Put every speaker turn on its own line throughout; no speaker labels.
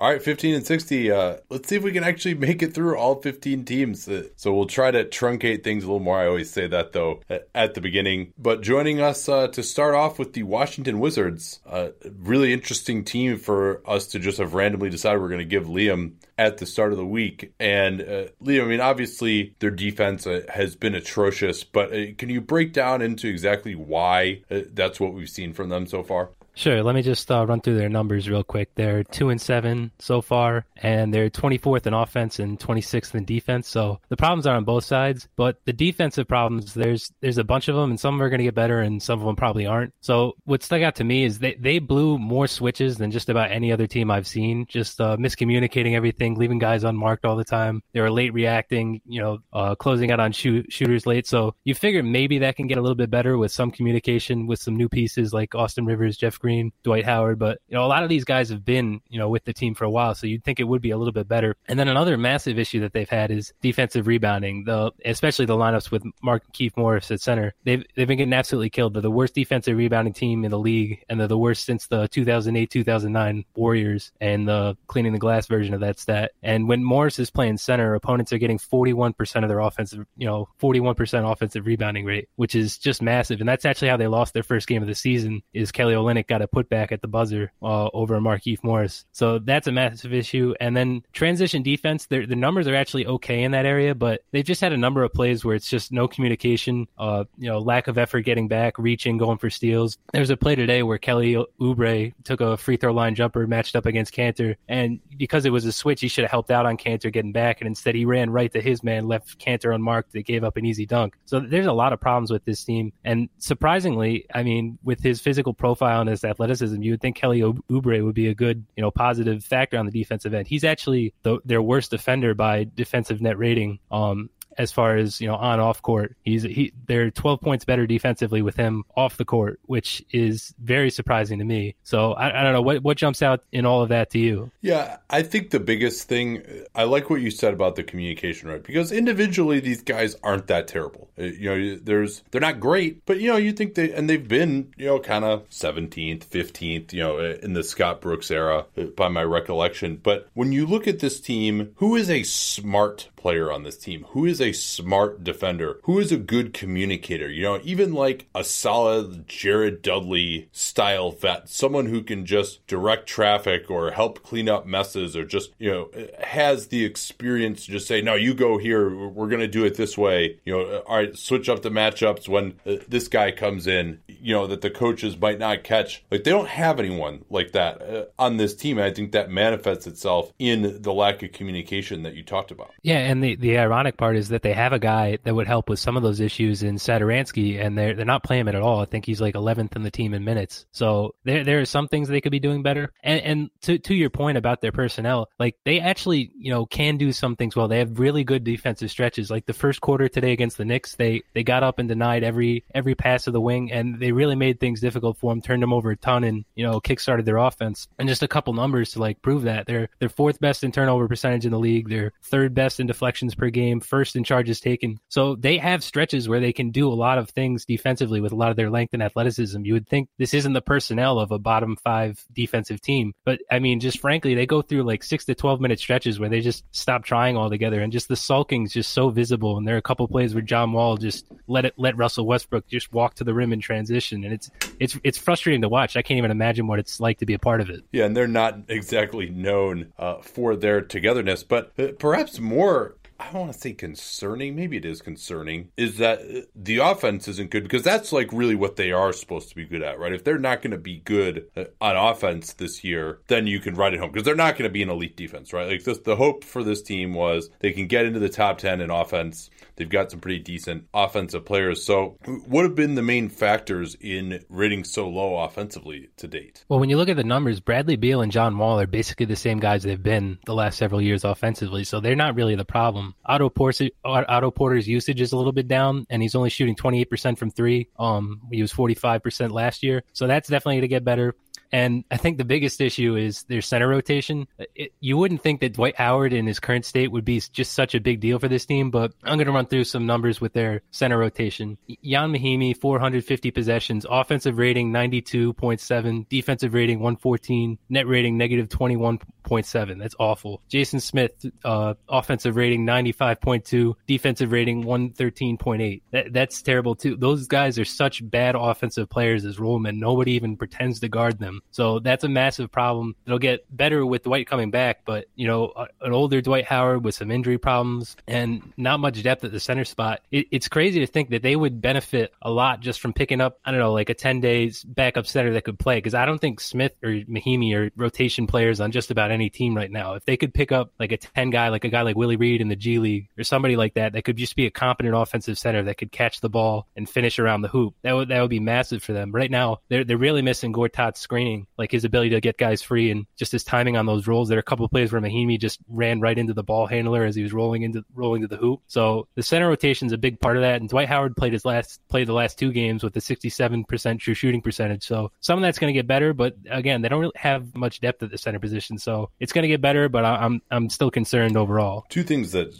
All right, 15 and 60. Uh, let's see if we can actually make it through all 15 teams. Uh, so we'll try to truncate things a little more. I always say that though at the beginning. But joining us uh, to start off with the Washington Wizards, uh, really interesting team for us to just have randomly decided we're going to give Liam at the start of the week. And uh, Liam, I mean, obviously their defense uh, has been atrocious, but uh, can you break down into exactly why that's what we've seen from them so far?
Sure. Let me just uh, run through their numbers real quick. They're two and seven so far, and they're 24th in offense and 26th in defense. So the problems are on both sides, but the defensive problems there's there's a bunch of them, and some are going to get better, and some of them probably aren't. So what stuck out to me is they they blew more switches than just about any other team I've seen. Just uh, miscommunicating everything, leaving guys unmarked all the time. They were late reacting, you know, uh, closing out on shoot, shooters late. So you figure maybe that can get a little bit better with some communication with some new pieces like Austin Rivers, Jeff Green, Dwight Howard. But you know, a lot of these guys have been you know with the team for a while, so you'd think it would be a little bit better. And then another massive issue that they've had is defensive rebounding. The especially the lineups with Mark Keith Morris at center, they've they've been getting absolutely killed. They're the worst defensive rebounding team in the league, and they're the worst since the 2008-2009 Warriors and the cleaning the glass version of that stat. And when Morris is playing center, opponents are getting 41% of their offensive, you know, 41% offensive rebounding rate, which is just massive. And that's actually how they lost their first game of the season. Is Kelly Olynyk got a put back at the buzzer uh, over Markieff Morris. So that's a massive issue. And then transition defense, the numbers are actually okay in that area, but they've just had a number of plays where it's just no communication, uh, you know, lack of effort getting back, reaching, going for steals. There's a play today where Kelly Oubre took a free throw line jumper matched up against Kanter, and because it was a switch, he should have helped out on Kanter getting back, and instead he ran right to his man, left Kanter unmarked. They gave up an easy dunk. So there's a lot of problems with this team, and surprisingly, I mean, with his physical profile and his athleticism, you would think Kelly Oubre would be a good, you know, positive factor on the defensive end. He's actually the, their worst defender by defensive net rating. Um, as far as you know on off court. He's he they're 12 points better defensively with him off the court, which is very surprising to me. So I, I don't know what what jumps out in all of that to you.
Yeah, I think the biggest thing I like what you said about the communication, right? Because individually these guys aren't that terrible. Uh, you know, there's they're not great, but you know you think they and they've been you know kind of 17th, 15th, you know, uh, in the Scott Brooks era uh, by my recollection. But when you look at this team, who is a smart player on this team? Who is a smart defender? Who is a good communicator? You know, even like a solid Jared Dudley style vet, someone who can just direct traffic or help clean up messes or just, you know, has the experience to just say, no, you go here. We're going to do it this way. You know, all right, switch up the matchups when uh, this guy comes in, you know, that the coaches might not catch. Like they don't have anyone like that uh, on this team. I think that manifests itself in the lack of communication that you talked about.
Yeah, and the, the ironic part is that they have a guy that would help with some of those issues in Satoransky, and they're they're not playing him at all. I think he's like 11th in the team in minutes. So there there are some things they could be doing better. And and to to your point about their personnel, like they actually you know can do some things well. They have really good defensive stretches. Like the first quarter today against the Knicks, they they got up and denied every every pass of the wing, and they really made things difficult for them. Turned them over a ton, and you know kickstarted their offense. And just a couple numbers to like prove that they're they're fourth best in turnover percentage in the league. They're third best in deflections per game, first in charges taken. So they have stretches where they can do a lot of things defensively with a lot of their length and athleticism. You would think this isn't the personnel of a bottom five defensive team, but I mean, just frankly, they go through like six to 12 minute stretches where they just stop trying altogether and just the sulking is just so visible. And there are a couple plays where John Wall just let it, let Russell Westbrook just walk to the rim in transition. And it's, it's, it's frustrating to watch. I can't even imagine what it's like to be a part of it.
Yeah. And they're not exactly known uh, for their togetherness, but uh, perhaps more I don't want to say concerning, maybe it is concerning, is that the offense isn't good because that's like really what they are supposed to be good at, right? If they're not going to be good uh, on offense this year, then you can write it home because they're not going to be an elite defense, right? Like this, the hope for this team was they can get into the top 10 in offense. They've got some pretty decent offensive players. So, what have been the main factors in rating so low offensively to date?
Well, when you look at the numbers, Bradley Beal and John Wall are basically the same guys they've been the last several years offensively. So, they're not really the problem. Otto, Porter, Otto Porter's usage is a little bit down, and he's only shooting 28% from three. Um, he was 45% last year, so that's definitely going to get better. And I think the biggest issue is their center rotation. It, you wouldn't think that Dwight Howard in his current state would be just such a big deal for this team, but I'm going to run through some numbers with their center rotation. Ian Mahinmi, 450 possessions, offensive rating 92.7, defensive rating 114, net rating negative 21.7. That's awful. Jason Smith, uh, offensive rating 95.2, defensive rating 113.8. That, that's terrible too. Those guys are such bad offensive players as rollmen. Nobody even pretends to guard them. So that's a massive problem. It'll get better with Dwight coming back, but you know, an older Dwight Howard with some injury problems and not much depth at the center spot. It, it's crazy to think that they would benefit a lot just from picking up, I don't know, like a 10 days backup center that could play. Because I don't think Smith or Mahinmi are rotation players on just about any team right now. If they could pick up like a 10 guy, like a guy like Willie Reed in the G League or somebody like that, that could just be a competent offensive center that could catch the ball and finish around the hoop, that would that would be massive for them. Right now, they're they're really missing Gortat's screening like his ability to get guys free and just his timing on those rolls. There are a couple of plays where Mahinmi just ran right into the ball handler as he was rolling into rolling to the hoop. So the center rotation is a big part of that. And Dwight Howard played his last played the last two games with a 67% true shooting percentage. So some of that's going to get better, but again, they don't really have much depth at the center position. So it's going to get better, but I'm I'm still concerned overall.
Two things that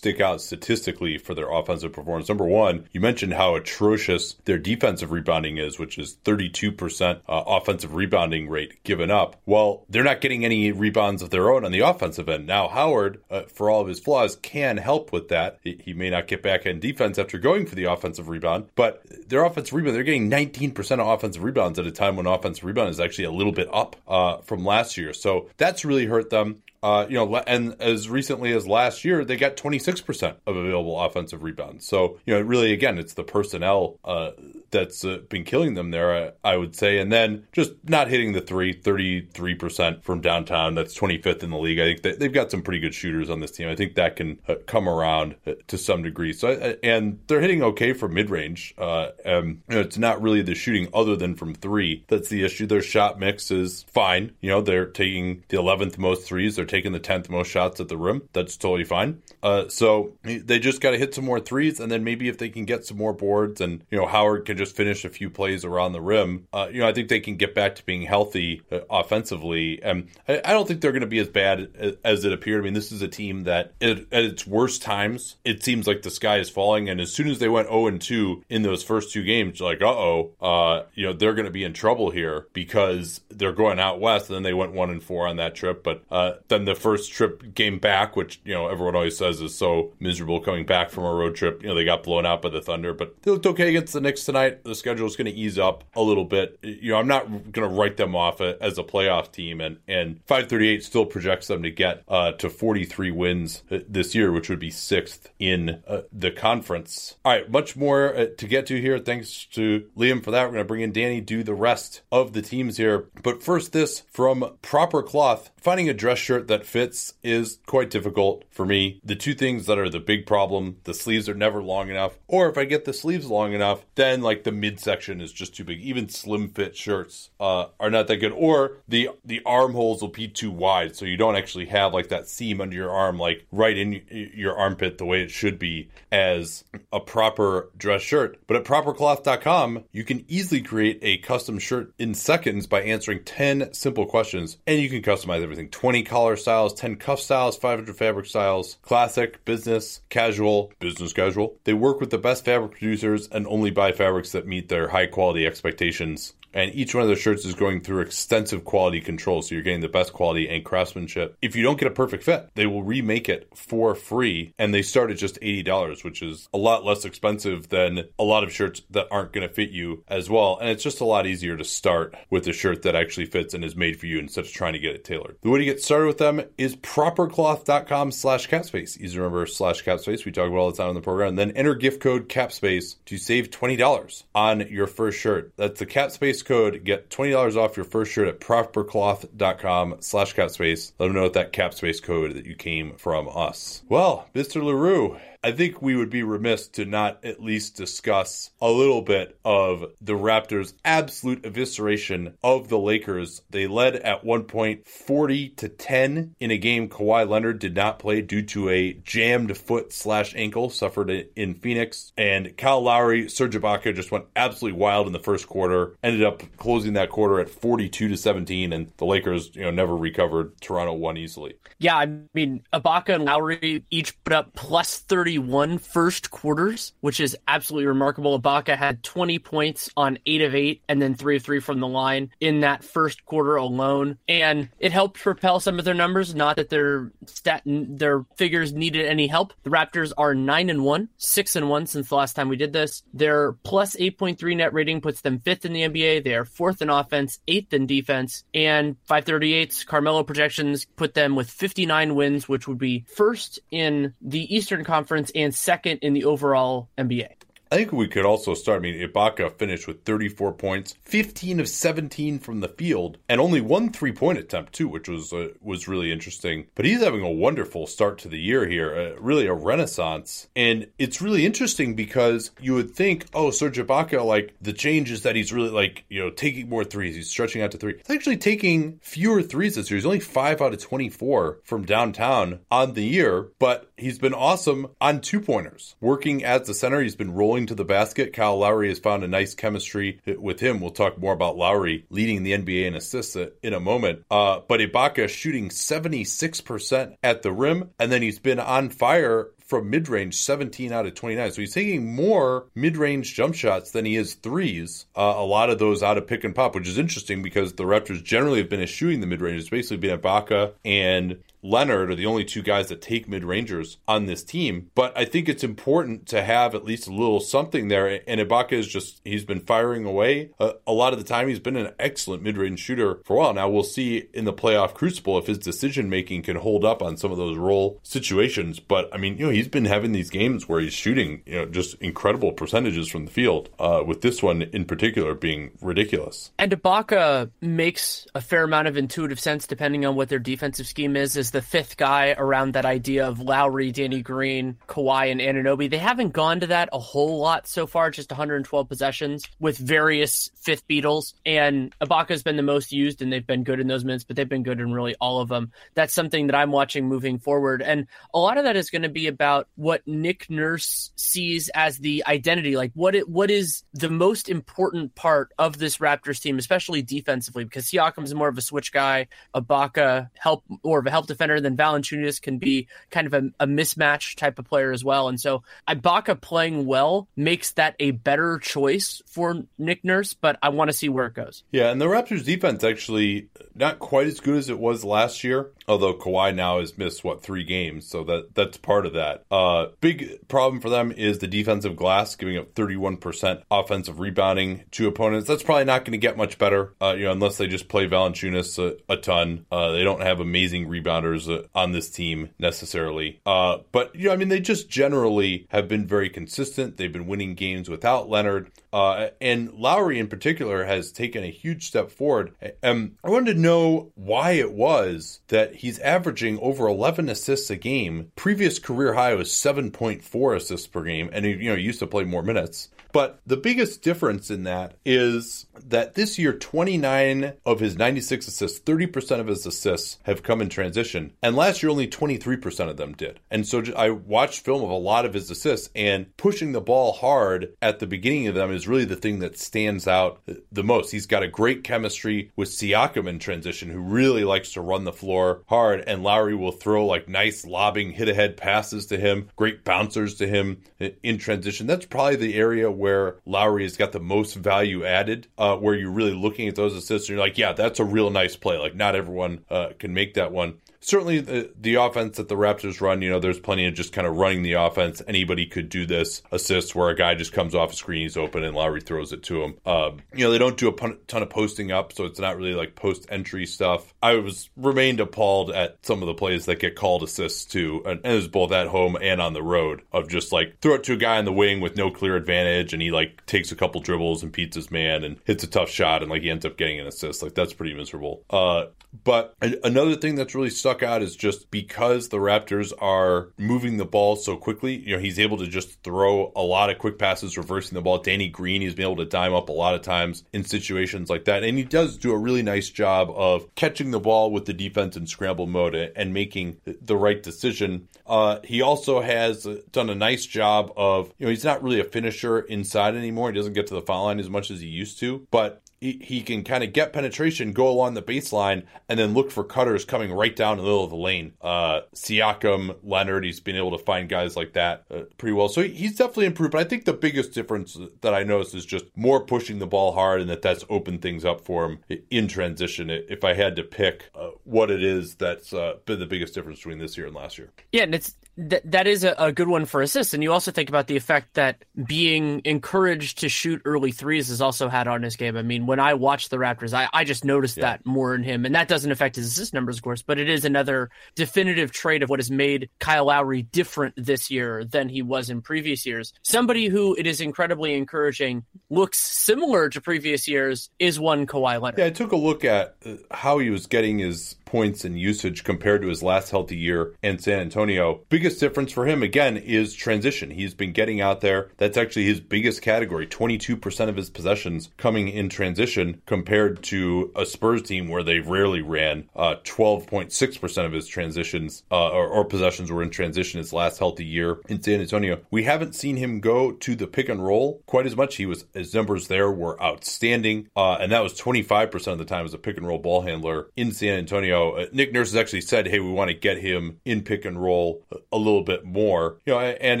stick out statistically for their offensive performance. Number one, you mentioned how atrocious their defensive rebounding is, which is 32% uh, offensive rebounding rate given up. Well, they're not getting any rebounds of their own on the offensive end. Now, Howard, uh, for all of his flaws, can help with that. He, he may not get back in defense after going for the offensive rebound, but their offensive rebound, they're getting 19% of offensive rebounds at a time when offensive rebound is actually a little bit up uh, from last year. So that's really hurt them. Uh, you know, and as recently as last year, they got 26% of available offensive rebounds. So, you know, really, again, it's the personnel uh, that's uh, been killing them there, I, I, would say. And then just not hitting the three, 33% from downtown. That's 25th in the league. I think they've got some pretty good shooters on this team. I think that can uh, come around uh, to some degree. So, uh, and they're hitting okay from mid range. Um, you know, it's not really the shooting other than from three that's the issue. Their shot mix is fine. You know, they're taking the 11th most threes. They're taking the 10th most shots at the rim. That's totally fine. Uh, so they just got to hit some more threes, and then maybe if they can get some more boards, and you know Howard can just finish a few plays around the rim, uh, you know I think they can get back to being healthy uh, offensively. And I, I, don't think they're going to be as bad as, as, it appeared. I mean, this is a team that it, at its worst times, it seems like the sky is falling, and as soon as they went 0 and 2 in those first two games, like uh oh, uh, you know they're going to be in trouble here because they're going out west, and then they went one and four on that trip, but uh, then the first trip game back, which you know everyone always says is so miserable coming back from a road trip. You know they got blown out by the Thunder, but they looked okay against the Knicks tonight. The schedule is going to ease up a little bit. You know I'm not going to write them off as a playoff team, and and 538 still projects them to get uh, to 43 wins this year, which would be sixth in uh, the conference. All right, much more uh, to get to here. Thanks to Liam for that. We're going to bring in Danny, do the rest of the teams here. But first, this from Proper Cloth. Finding a dress shirt that fits is quite difficult for me. The two things that are the big problem the sleeves are never long enough, or if I get the sleeves long enough, then like the midsection is just too big. Even slim fit shirts uh, are not that good, or the the armholes will be too wide, so you don't actually have like that seam under your arm, like right in your armpit, the way it should be as a proper dress shirt. But at propercloth.com, you can easily create a custom shirt in seconds by answering 10 simple questions, and you can customize everything 20 collar styles, 10 cuff styles, 500 fabric styles, classic, business, casual, business casual. They work with the best fabric producers and only buy fabrics that meet their high quality expectations and each one of those shirts is going through extensive quality control so you're getting the best quality and craftsmanship. If you don't get a perfect fit they will remake it for free and they start at just $80 which is a lot less expensive than a lot of shirts that aren't going to fit you as well and it's just a lot easier to start with a shirt that actually fits and is made for you instead of trying to get it tailored. The way to get started with them is propercloth.com slash capspace. Easy to remember slash capspace. We talk about all the time on the program. And then enter gift code capspace to save $20 on your first shirt. That's the capspace code, get $20 off your first shirt at propercloth.com slash capspace. Let them know with that capspace code that you came from us. Well, Mr. Leroux, I think we would be remiss to not at least discuss a little bit of the Raptors' absolute evisceration of the Lakers. They led at one point 40 to 10 in a game Kawhi Leonard did not play due to a jammed foot slash ankle suffered in Phoenix. And Kyle Lowry, Serge Ibaka just went absolutely wild in the first quarter, ended up closing that quarter at 42 to 17, and the Lakers, you know, never recovered. Toronto won easily.
Yeah, I mean, Ibaka and Lowry each put up plus 31 first quarters, which is absolutely remarkable. Ibaka had 20 points on 8 of 8 and then 3 of 3 from the line in that first quarter alone. And it helped propel some of their numbers, not that their stat their figures needed any help. The Raptors are 9 and 1, 6 and 1 since the last time we did this. Their plus 8.3 net rating puts them 5th in the NBA. They are 4th in offense, 8th in defense, and 538's Carmelo projections put them with 59 wins, which would be first in the Eastern Conference and second in the overall NBA.
I think we could also start. I mean, Ibaka finished with 34 points, 15 of 17 from the field, and only one three point attempt too, which was uh, was really interesting. But he's having a wonderful start to the year here, uh, really a renaissance. And it's really interesting because you would think, oh, Serge Ibaka, like the change is that he's really like you know taking more threes, he's stretching out to three. He's actually taking fewer threes this year. He's only five out of 24 from downtown on the year, but he's been awesome on two pointers, working as the center. He's been rolling to the basket. Kyle Lowry has found a nice chemistry with him. We'll talk more about Lowry leading the NBA in assists in a moment. Uh, but Ibaka shooting 76% at the rim, and then he's been on fire from mid range, 17 out of 29. So he's taking more mid range jump shots than he is threes. Uh, a lot of those out of pick and pop, which is interesting because the Raptors generally have been eschewing the mid range. It's basically been Ibaka and Leonard are the only two guys that take mid rangers on this team. But I think it's important to have at least a little something there. And Ibaka is just, he's been firing away. Uh, a lot of the time, he's been an excellent mid range shooter for a while. Now we'll see in the playoff crucible if his decision making can hold up on some of those role situations. But I mean, you know, he's been having these games where he's shooting, you know, just incredible percentages from the field, uh, with this one in particular being ridiculous.
And Ibaka makes a fair amount of intuitive sense depending on what their defensive scheme is. Is the fifth guy around that idea of Lowry, Danny Green, Kawhi, and Anunoby? They haven't gone to that a whole lot so far, just 112 possessions with various fifth Beatles. And Ibaka's been the most used, and they've been good in those minutes, but they've been good in really all of them. That's something that I'm watching moving forward. And a lot of that is going to be about what Nick Nurse sees as the identity. Like what it, what is the most important part of this Raptors team, especially defensively, because Siakam's more of a switch guy, Ibaka help or of a help defender then Valanciunas can be kind of a, a mismatch type of player as well. And so Ibaka playing well makes that a better choice for Nick Nurse, but I want to see where it goes.
Yeah, and the Raptors defense actually not quite as good as it was last year. Although Kawhi now has missed what three games, so that that's part of that. Uh, big problem for them is the defensive glass, giving up 31% offensive rebounding to opponents. That's probably not going to get much better, uh, you know, unless they just play Valanciunas a, a ton. Uh, they don't have amazing rebounders uh, on this team necessarily, uh, but you know, I mean, they just generally have been very consistent. They've been winning games without Leonard, uh, and Lowry in particular has taken a huge step forward. And I wanted to know why it was that he's averaging over 11 assists a game. Previous career high was 7.4 assists per game, and he, you know, used to play more minutes. But the biggest difference in that is that this year, 29 of his 96 assists, 30% of his assists have come in transition. And last year, only 23% of them did. And so I watched film of a lot of his assists, and pushing the ball hard at the beginning of them is really the thing that stands out the most. He's got a great chemistry with Siakam in transition, who really likes to run the floor hard. And Lowry will throw like nice lobbing, hit ahead passes to him, great bouncers to him in transition. That's probably the area where Lowry has got the most value added, uh, where you're really looking at those assists and you're like, yeah, that's a real nice play. Like, not everyone uh, can make that one certainly the, the offense that the Raptors run, you know, there's plenty of just kind of running the offense. Anybody could do this assist where a guy just comes off a screen, he's open, and Lowry throws it to him. Um, you know, they don't do a ton of posting up, so it's not really like post entry stuff. I was remained appalled at some of the plays that get called assists too, and, and it was both at home and on the road of just like throw it to a guy in the wing with no clear advantage, and he like takes a couple dribbles and beats his man and hits a tough shot, and like he ends up getting an assist. Like that's pretty miserable. Uh, but another thing that's really stuck out is just because the Raptors are moving the ball so quickly, you know, he's able to just throw a lot of quick passes, reversing the ball. Danny Green, he's been able to dime up a lot of times in situations like that. And he does do a really nice job of catching the ball with the defense in scramble mode and making the right decision. Uh, he also has done a nice job of, you know, he's not really a finisher inside anymore. He doesn't get to the foul line as much as he used to, but he, can kind of get penetration, go along the baseline, and then look for cutters coming right down the middle of the lane. Uh, Siakam, Leonard, he's been able to find guys like that uh, pretty well. So he's definitely improved. But I think the biggest difference that I noticed is just more pushing the ball hard, and that that's opened things up for him in transition. If I had to pick uh, what it is that's uh, been the biggest difference between this year and last year.
Yeah, and it's th- that is a, a, good one for assists. And you also think about the effect that being encouraged to shoot early threes has also had on his game. I mean, when I watch the Raptors, I, I just noticed yeah. that more in him. And that doesn't affect his assist numbers, of course, but it is another definitive trait of what has made Kyle Lowry different this year than he was in previous years. Somebody who it is incredibly encouraging looks similar to previous years is one Kawhi Leonard.
Yeah, I took a look at uh, how he was getting his points and usage compared to his last healthy year in San Antonio. Biggest difference for him, again, is transition. He's been getting out there. That's actually his biggest category 22% of his possessions coming in transition compared to a Spurs team where they rarely ran. Uh, 12.6% of his transitions uh, or, or possessions were in transition his last healthy year in San Antonio. We haven't seen him go to the pick and roll quite as much. He was his numbers there were outstanding, uh, and that was 25% of the time as a pick and roll ball handler in San Antonio know, uh, Nick Nurse has actually said, hey, we want to get him in pick and roll a little bit more. You know, and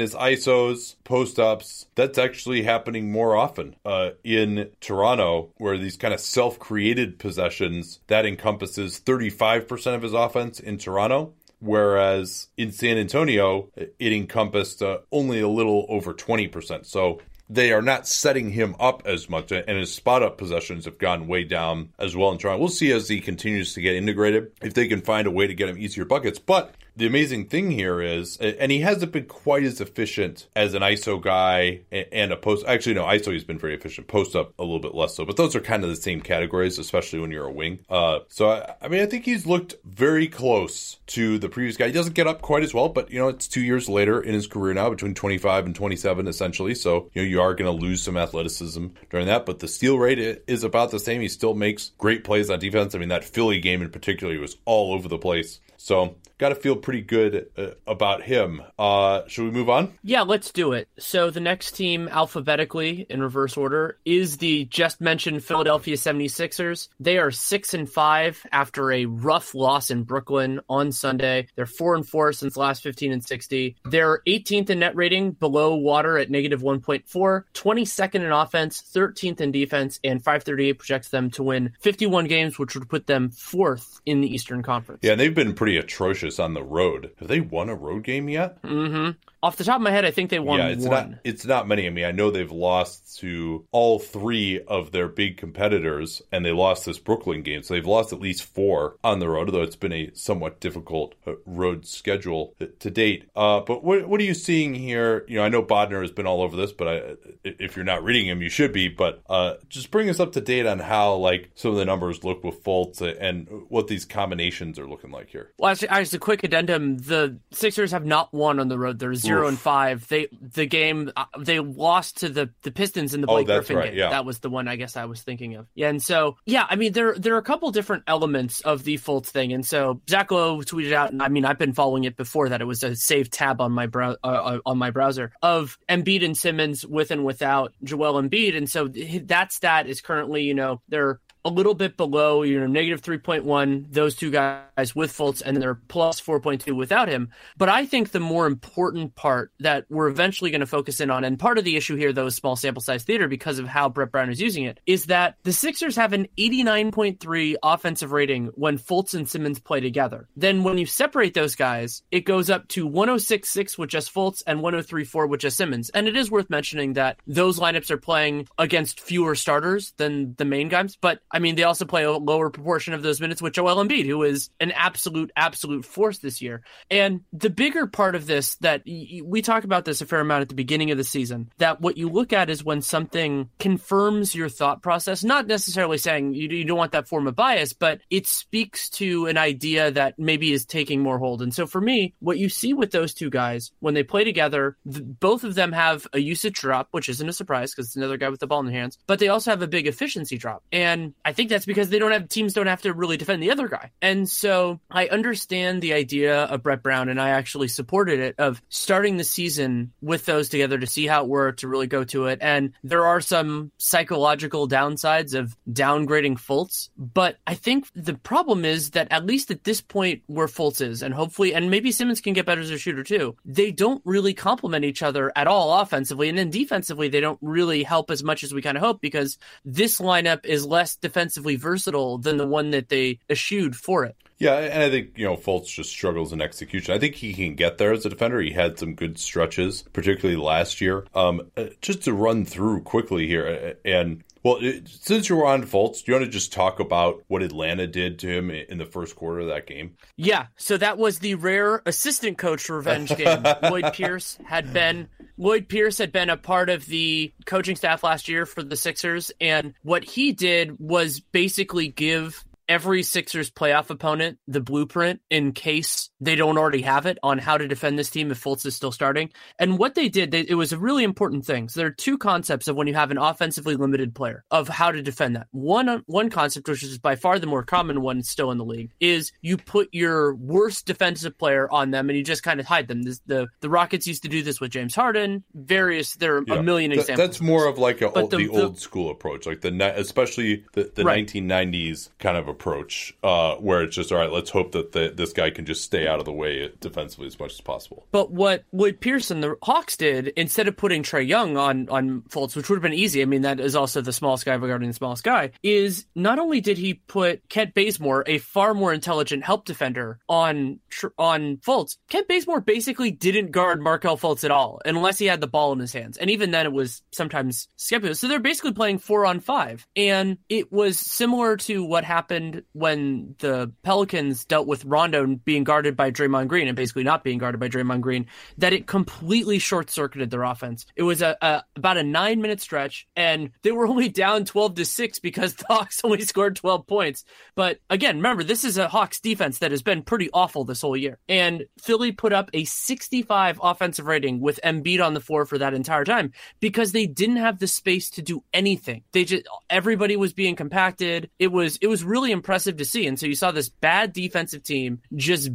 his ISOs, post ups, that's actually happening more often uh, in Toronto, where these kind of self created possessions that encompasses 35% of his offense in Toronto whereas in San Antonio, it encompassed uh, only a little over 20%. So they are not setting him up as much, and his spot up possessions have gone way down as well in Toronto. We'll see as he continues to get integrated if they can find a way to get him easier buckets. But the amazing thing here is, and he hasn't been quite as efficient as an ISO guy and a post. Actually, no, ISO he's been very efficient. Post up a little bit less so, but those are kind of the same categories, especially when you're a wing. Uh, so I, I mean, I think he's looked very close to the previous guy. He doesn't get up quite as well, but you know, it's two years later in his career now, between 25 and 27, essentially. So you know, you are going to lose some athleticism during that, but the steal rate is about the same. He still makes great plays on defense. I mean, that Philly game in particular, he was all over the place. So got to feel pretty good uh, about him. Uh, should we move on?
Yeah, let's do it. So the next team alphabetically in reverse order is the just mentioned Philadelphia 76ers. They are 6 and 5 after a rough loss in Brooklyn on Sunday. They're 4 and 4 since last 15 and 60. They're 18th in net rating, below water at negative 1.4, 22nd in offense, 13th in defense, and 538 projects them to win 51 games, which would put them fourth in the Eastern Conference.
Yeah, and they've been pretty atrocious on the road. Have they won a road game yet?
Mm-hmm. Off the top of my head, I think they won yeah,
it's
one.
Not, it's not many. I mean, I know they've lost to all three of their big competitors, and they lost this Brooklyn game. So they've lost at least four on the road, although it's been a somewhat difficult uh, road schedule to date. Uh, but what, what are you seeing here? You know, I know Bodner has been all over this, but I, if you're not reading him, you should be. But uh, just bring us up to date on how like some of the numbers look with Fultz and what these combinations are looking like here.
Well, as, as a quick addendum, the Sixers have not won on the road. They're zero Oof. and five. They the game uh, they lost to the the Pistons in the oh, Blake
oh,
Griffin
right,
game.
Yeah.
That was the one I guess I was thinking of. Yeah, and so yeah, I mean there there are a couple different elements of the Fultz thing, and so Zach Lowe tweeted out, and I mean I've been following it before that. It was a saved tab on my brow uh, uh on my browser of Embiid and Simmons with and without Joel Embiid, and so that stat is currently you know they're a little bit below, you know, negative 3.1, those two guys with Fultz, and then they're plus 4.2 without him. But I think the more important part that we're eventually going to focus in on, and part of the issue here, though, is small sample size theater because of how Brett Brown is using it, is that the Sixers have an 89.3 offensive rating when Fultz and Simmons play together. Then when you separate those guys, it goes up to 106.6 with just Fultz and 103.4 with just Simmons. And it is worth mentioning that those lineups are playing against fewer starters than the main guys, but I mean, they also play a lower proportion of those minutes with Joel Embiid, who is an absolute, absolute force this year. And the bigger part of this that we talk about this a fair amount at the beginning of the season, that what you look at is when something confirms your thought process, not necessarily saying you, you don't want that form of bias, but it speaks to an idea that maybe is taking more hold. And so for me, what you see with those two guys when they play together, the, both of them have a usage drop, which isn't a surprise because it's another guy with the ball in their hands, but they also have a big efficiency drop. And I think that's because they don't have teams don't have to really defend the other guy. And so I understand the idea of Brett Brown and I actually supported it of starting the season with those together to see how it worked, to really go to it. And there are some psychological downsides of downgrading Fultz, but I think the problem is that at least at this point where Fultz is, and hopefully, and maybe Simmons can get better as a shooter too, they don't really complement each other at all offensively. And then defensively, they don't really help as much as we kind of hope because this lineup is less defensively versatile than the one that they eschewed for it.
Yeah, and I think, you know, Fultz just struggles in execution. I think he can get there as a defender. He had some good stretches, particularly last year. Um, uh, just to run through quickly here, uh, and well, since you were on Fultz, do you want to just talk about what Atlanta did to him in the first quarter of that game?
Yeah, so that was the rare assistant coach revenge game. Lloyd Pierce had been Lloyd Pierce had been a part of the coaching staff last year for the Sixers, and what he did was basically give every Sixers playoff opponent the blueprint in case they don't already have it on how to defend this team if Fultz is still starting. And what they did, they, it was a really important thing. So there are two concepts of when you have an offensively limited player of how to defend that. One one concept, which is by far the more common one still in the league, is you put your worst defensive player on them and you just kind of hide them. This, the the Rockets used to do this with James Harden. Various there are yeah. a million examples.
That's more of like a, old, the, the, old school approach, like the especially the, the right. 1990s kind of approach, uh, where it's just all right. Let's hope that the, this guy can just stay out of the way defensively as much as possible.
But what Lloyd Pierce, the Hawks did, instead of putting Trae Young on on Fultz, which would have been easy. I mean, that is also the smallest guy regarding the smallest guy. Is not only did he put Kent Bazemore, a far more intelligent help defender, on on Fultz. Kent Bazemore basically didn't guard Markelle Fultz at all, unless he had the ball in his hands, and even then, it was sometimes skeptical. So they're basically playing four on five, and it was similar to what happened when the Pelicans dealt with Rondo being guarded by Draymond Green and basically not being guarded by Draymond Green, that it completely short circuited their offense. It was a, a, about a nine minute stretch, and they were only down twelve to six because the Hawks only scored twelve points. But again, remember this is a Hawks defense that has been pretty awful this whole year, and Philly put up a sixty-five offensive rating with Embiid on the floor for that entire time because they didn't have the space to do anything. They just everybody was being compacted. It was it was really impressive to see, and so you saw this bad defensive team just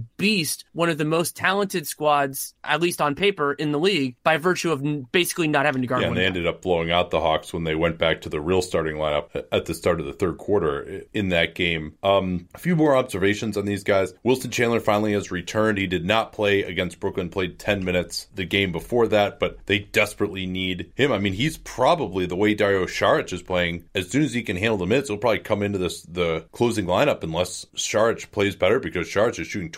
one of the most talented squads, at least on paper, in the league by virtue of basically not having to guard.
Yeah, and they ended up blowing out the Hawks when they went back to the real starting lineup at the start of the third quarter in that game. Um, a few more observations on these guys. Wilson Chandler finally has returned. He did not play against Brooklyn, played 10 minutes the game before that, but they desperately need him. I mean, he's probably the way Dario Saric is playing. As soon as he can handle the minutes, he'll probably come into this the closing lineup unless Saric plays better because Saric is shooting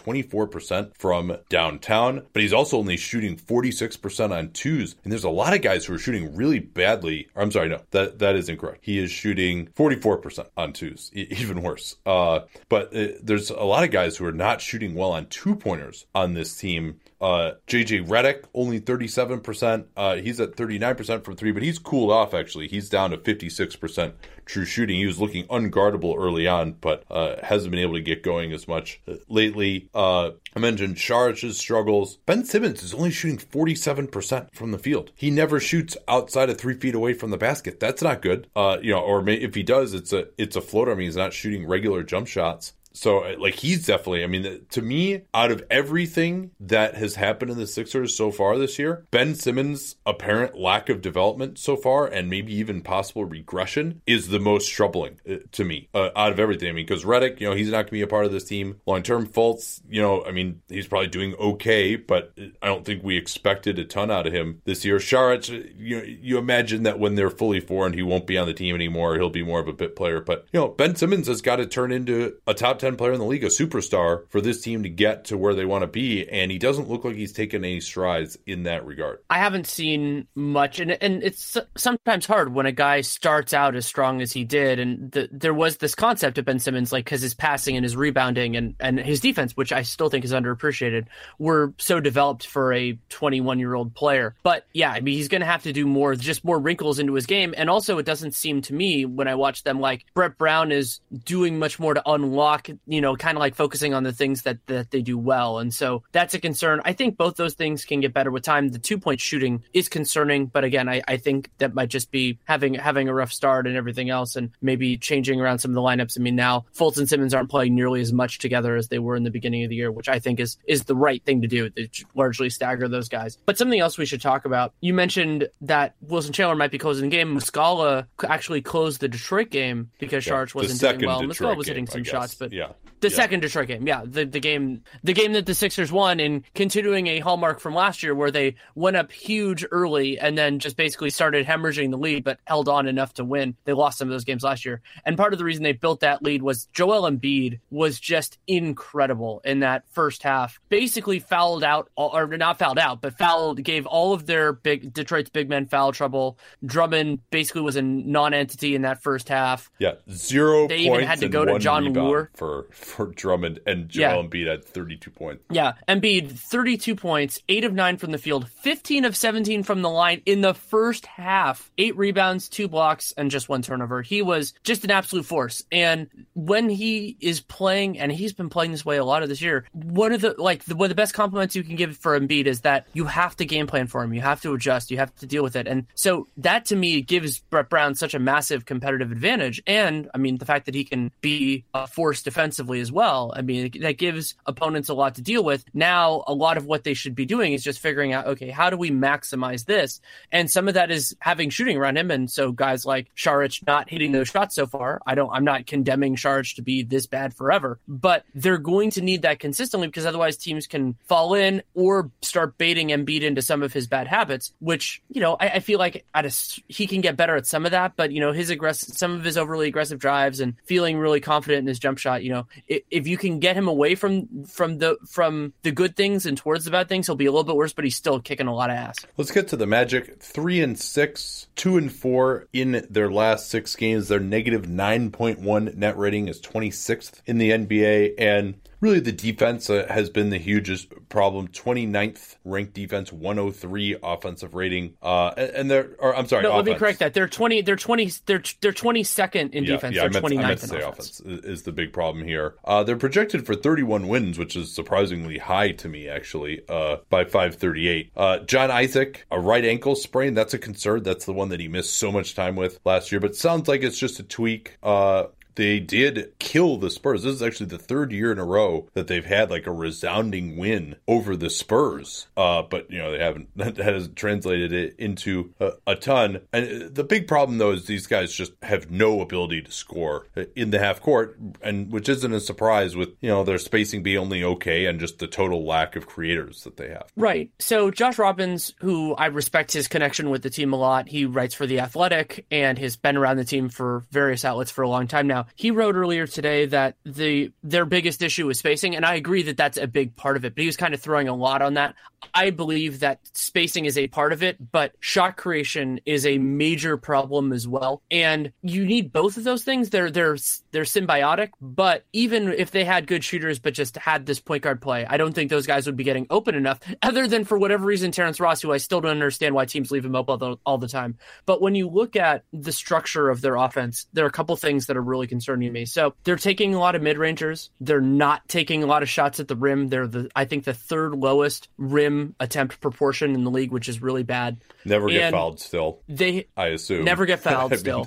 24% from downtown, but he's also only shooting 46% on twos. And there's a lot of guys who are shooting really badly. I'm sorry, no, that that is incorrect. He is shooting 44% on twos, e- even worse. Uh, but uh, there's a lot of guys who are not shooting well on two pointers on this team. Uh, JJ Redick only 37%. Uh, he's at 39% from three, but he's cooled off actually. He's down to 56% true shooting. He was looking unguardable early on, but uh, hasn't been able to get going as much lately. Uh, I mentioned Saric's struggles. Ben Simmons is only shooting 47% from the field. He never shoots outside of three feet away from the basket. That's not good. Uh, you know, or may, if he does, it's a it's a floater. I mean, he's not shooting regular jump shots. So uh, like he's definitely I mean to me out of everything that has happened in the Sixers so far this year, Ben Simmons' apparent lack of development so far and maybe even possible regression is the most troubling uh, to me uh, out of everything. I mean because Redick, you know, he's not going to be a part of this team long term. Fultz, you know, I mean he's probably doing okay, but I don't think we expected a ton out of him this year. Saric, you you imagine that when they're fully formed, he won't be on the team anymore. He'll be more of a bit player, but you know Ben Simmons has got to turn into a top 10 10 player in the league, a superstar for this team to get to where they want to be. And he doesn't look like he's taken any strides in that regard.
I haven't seen much. And, and it's sometimes hard when a guy starts out as strong as he did. And the, there was this concept of Ben Simmons, like, because his passing and his rebounding and, and his defense, which I still think is underappreciated, were so developed for a 21 year old player. But yeah, I mean, he's going to have to do more, just more wrinkles into his game. And also, it doesn't seem to me when I watch them like Brett Brown is doing much more to unlock, you know, kind of like focusing on the things that, that they do well. And so that's a concern. I think both those things can get better with time. The two point shooting is concerning, but again, I, I think that might just be having having a rough start and everything else and maybe changing around some of the lineups. I mean, now Fultz and Simmons aren't playing nearly as much together as they were in the beginning of the year, which I think is is the right thing to do. To largely stagger those guys. But something else we should talk about. You mentioned that Wilson Chandler might be closing the game. Muscala actually closed the Detroit game because yeah, wasn't doing well. And Muscala was hitting some shots, but
yeah.
The yeah. second Detroit game, yeah, the the game, the game that the Sixers won, and continuing a hallmark from last year where they went up huge early and then just basically started hemorrhaging the lead, but held on enough to win. They lost some of those games last year, and part of the reason they built that lead was Joel Embiid was just incredible in that first half. Basically fouled out, or not fouled out, but fouled gave all of their big Detroit's big men foul trouble. Drummond basically was a non-entity in that first half.
Yeah, zero. They even had to go to Jon Leuer for for Drummond and Joel yeah. Embiid had 32 points.
Yeah, Embiid 32 points, 8 of 9 from the field, 15 of 17 from the line in the first half. 8 rebounds, 2 blocks and just one turnover. He was just an absolute force. And when he is playing and he's been playing this way a lot of this year, one of the like the, one of the best compliments you can give for Embiid is that you have to game plan for him. You have to adjust, you have to deal with it. And so that to me gives Brett Brown such a massive competitive advantage and I mean the fact that he can be a force defensively as well. I mean, that gives opponents a lot to deal with. Now, a lot of what they should be doing is just figuring out, okay, how do we maximize this? And some of that is having shooting around him. And so guys like Saric not hitting those shots so far. I don't, I'm not condemning Saric to be this bad forever, but they're going to need that consistently because otherwise teams can fall in or start baiting Embiid into some of his bad habits, which, you know, I, I feel like at a, he can get better at some of that, but, you know, his aggressive, some of his overly aggressive drives and feeling really confident in his jump shot, you know, if you can get him away from from the from the good things and towards the bad things, he'll be a little bit worse, but he's still kicking a lot of ass.
Let's get to the Magic. Three and six, two and four in their last six games. Their negative nine point one net rating is twenty sixth in the NBA, and really the defense uh, has been the hugest problem. 29th ranked defense 103 offensive rating. Uh and they're or i'm sorry
no offense. let me correct that. They're 20 they're 20 they're they're 22nd in
yeah,
defense.
yeah,
they're I meant, 29th
I meant to say offense. offense is the big problem here. Uh they're projected for 31 wins which is surprisingly high to me actually uh by 538 uh john isaac a right ankle sprain. That's a concern. That's the one that he missed so much time with last year. But sounds like it's just a tweak. Uh they did kill the Spurs. This is actually the third year in a row that they've had like a resounding win over the Spurs. Uh, but you know they haven't that has translated it into a, a, ton. And the big problem though is these guys just have no ability to score in the half court, and which isn't a surprise with you know their spacing being only okay and just the total lack of creators that they have.
Right. So Josh Robbins, who I respect his connection with the team a lot, he writes for the Athletic and has been around the team for various outlets for a long time now he wrote earlier today that the their biggest issue is spacing, and I agree that that's a big part of it. But he was kind of throwing a lot on that. I believe that spacing is a part of it, but shot creation is a major problem as well. And you need both of those things. They're they're they're symbiotic. But even if they had good shooters, but just had this point guard play, I don't think those guys would be getting open enough. Other than for whatever reason, Terrence Ross, who I still don't understand why teams leave him open all the, all the time. But when you look at the structure of their offense, there are a couple things that are really concerning me. So they're taking a lot of mid rangers. They're not taking a lot of shots at the rim. They're the I think the third lowest rim attempt proportion in the league, which is really bad.
Never get fouled still.
They
I assume
never get fouled still.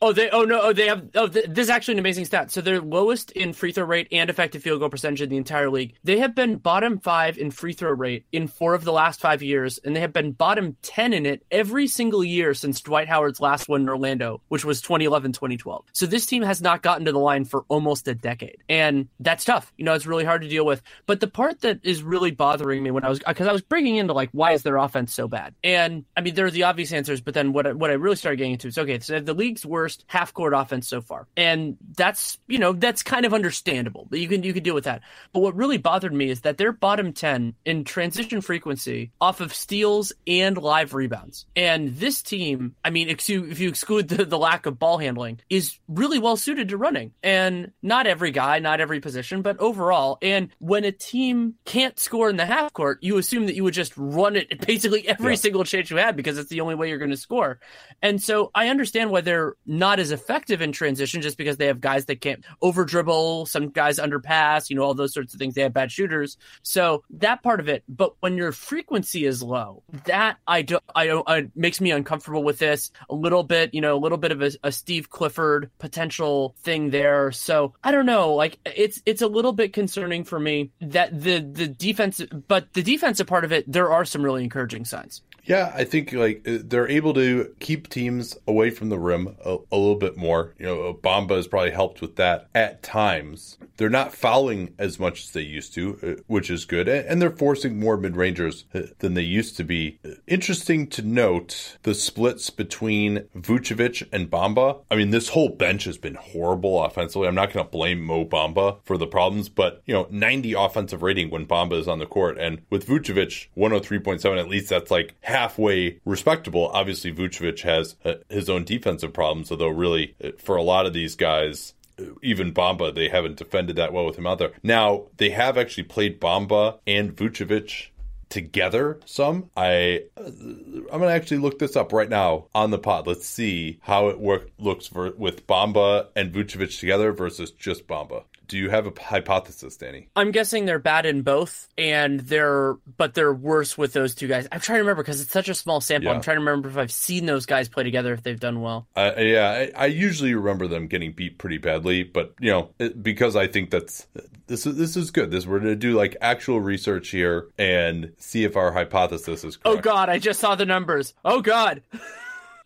oh, they oh no, oh they have oh th- this is actually an amazing stat. So they're lowest in free throw rate and effective field goal percentage in the entire league. They have been bottom 5 in free throw rate in 4 of the last 5 years and they have been bottom 10 in it every single year since Dwight Howard's last one in Orlando, which was 2011-2012. So this team has has not gotten to the line for almost a decade. And that's tough. You know, it's really hard to deal with. But the part that is really bothering me when I was, because I was bringing into like, why is their offense so bad? And I mean, there are the obvious answers, but then what, I, what I really started getting into is okay, so the league's worst half court offense so far. And that's, you know, that's kind of understandable, but you can, you can deal with that. But what really bothered me is that they're bottom 10 in transition frequency off of steals and live rebounds. And this team, I mean, if you, if you exclude the, the lack of ball handling, is really well suited to running. And not every guy, not every position, but overall. And when a team can't score in the half court, you assume that you would just run it basically every yeah. single chance you had because it's the only way you're going to score. And so I understand why they're not as effective in transition just because they have guys that can't over dribble, some guys underpass, you know, all those sorts of things. They have bad shooters. So that part of it. But when your frequency is low, that I don't, I don't, it makes me uncomfortable with this a little bit, you know, a little bit of a, a Steve Clifford potential thing there. So I don't know. Like it's, it's a little bit concerning for me that the, the defense, but the defensive part of it, there are some really encouraging signs.
Yeah, I think like uh, they're able to keep teams away from the rim a, a, little bit more. You know, Bamba has probably helped with that at times. They're not fouling as much as they used to, uh, which is good, and they're forcing more mid rangers uh, than they used to be. Interesting to note the splits between Vucevic and Bamba. I mean, this whole bench has been horrible offensively. I'm not going to blame Mo Bamba for the problems, but you know, 90 offensive rating when Bamba is on the court, and with Vucevic 103.7, at least that's like halfway respectable. Obviously, Vucevic has uh, his own defensive problems, although really uh, for a lot of these guys, uh, even Bamba, they haven't defended that well with him out there. Now, they have actually played Bamba and Vucevic together some. I I'm gonna actually look this up right now on the pod. Let's see how it work looks for with Bamba and Vucevic together versus just Bamba. Do you have a hypothesis, Danny?
I'm guessing they're bad in both, and they're but they're worse with those two guys. I'm trying to remember because it's such a small sample. Yeah. I'm trying to remember if I've seen those guys play together if they've done well.
Uh, yeah, I, I, usually remember them getting beat pretty badly, but you know it, because I think that's this is this is good. This we're gonna do like actual research here and see if our hypothesis is
oh, correct. Oh God, I just saw the numbers. Oh God.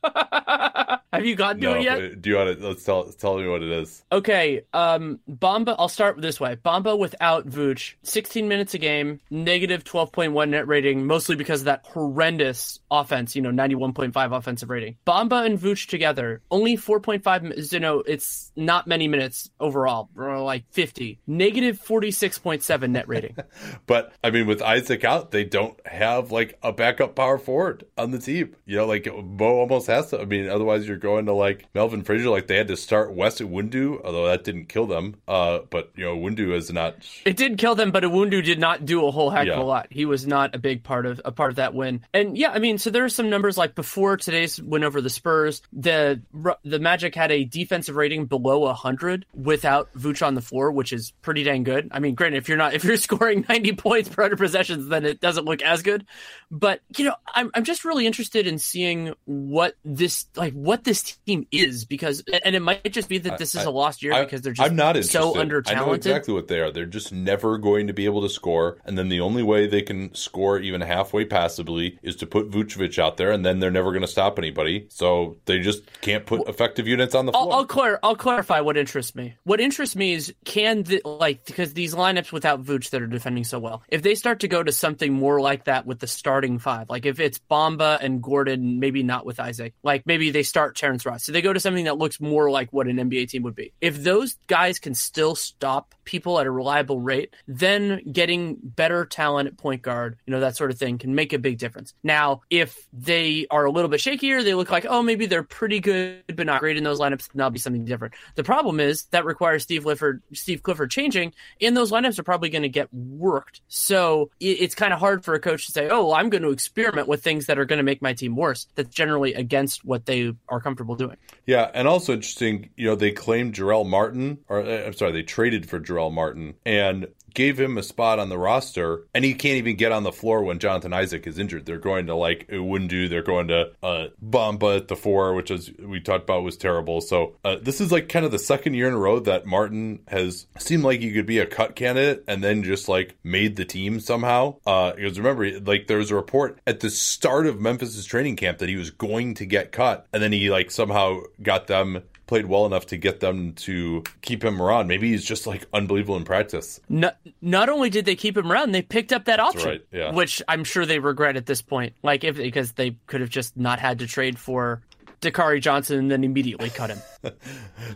Have you gotten to it
yet? Do you want to let's tell tell me what it is?
Okay, um, Bamba. I'll start this way. Bamba without Vooch, 16 minutes a game, negative 12.1 net rating, mostly because of that horrendous offense. You know, 91.5 offensive rating. Bamba and Vooch together, only 4.5. You know, it's not many minutes overall, like 50, negative 46.7 net rating.
but I mean, with Isaac out, they don't have like a backup power forward on the team. You know, like Bo almost has to. I mean, otherwise you're going to like Melvin Frazier. Like they had to start Wes Iwundu, although that didn't kill them. Uh, but you know, Wundu is not.
It did kill them, but Wundu did not do a whole heck yeah. of a lot. He was not a big part of a part of that win. And yeah, I mean, so there are some numbers like before today's win over the Spurs, the the Magic had a defensive rating below hundred without Vooch on the floor, which is pretty dang good. I mean, granted, if you're not if you're scoring 90 points per 100 possessions, then it doesn't look as good. But you know, I'm I'm just really interested in seeing what this like what this team is because and it might just be that this is a lost year I, because they're just I'm not so under talented. I know
exactly what they are. They're just never going to be able to score, and then the only way they can score even halfway passably is to put Vucevic out there, and then they're never going to stop anybody. So they just can't put effective units on the floor.
I'll, I'll, clar- I'll clarify what interests me. What interests me is can the, like because these lineups without Vooch that are defending so well, if they start to go to something more like that with the starting five, like if it's Bamba and Gordon, maybe not with Isaac, like maybe they start Terrence Ross. So they go to something that looks more like what an NBA team would be. If those guys can still stop people at a reliable rate, then getting better talent at point guard, you know, that sort of thing can make a big difference. Now, if they are a little bit shakier, they look like, oh, maybe they're pretty good, but not great in those lineups, that'll be something different. The problem is that requires Steve Clifford, Steve Clifford changing, and those lineups are probably going to get worked. So it's kind of hard for a coach to say, oh, well, I'm going to experiment with things that are going to make my team worse. That's generally against what they are comfortable doing.
Yeah, and also interesting, you know, they claimed Jarell Martin, or uh, I'm sorry, they traded for Martin, and gave him a spot on the roster, and he can't even get on the floor when Jonathan Isaac is injured. They're going to like Iwundu, they're going to uh, Bamba at the four, which as we talked about was terrible. So uh, this is like kind of the second year in a row that Martin has seemed like he could be a cut candidate, and then just like made the team somehow. Uh, because remember, like there was a report at the start of Memphis's training camp that he was going to get cut, and then he like somehow got them played well enough to get them to keep him around. Maybe he's just like unbelievable in practice.
Not, not only did they keep him around, they picked up that option,
right, yeah.
which I'm sure they regret at this point. Like if because they could have just not had to trade for Dakari Johnson and then immediately cut him.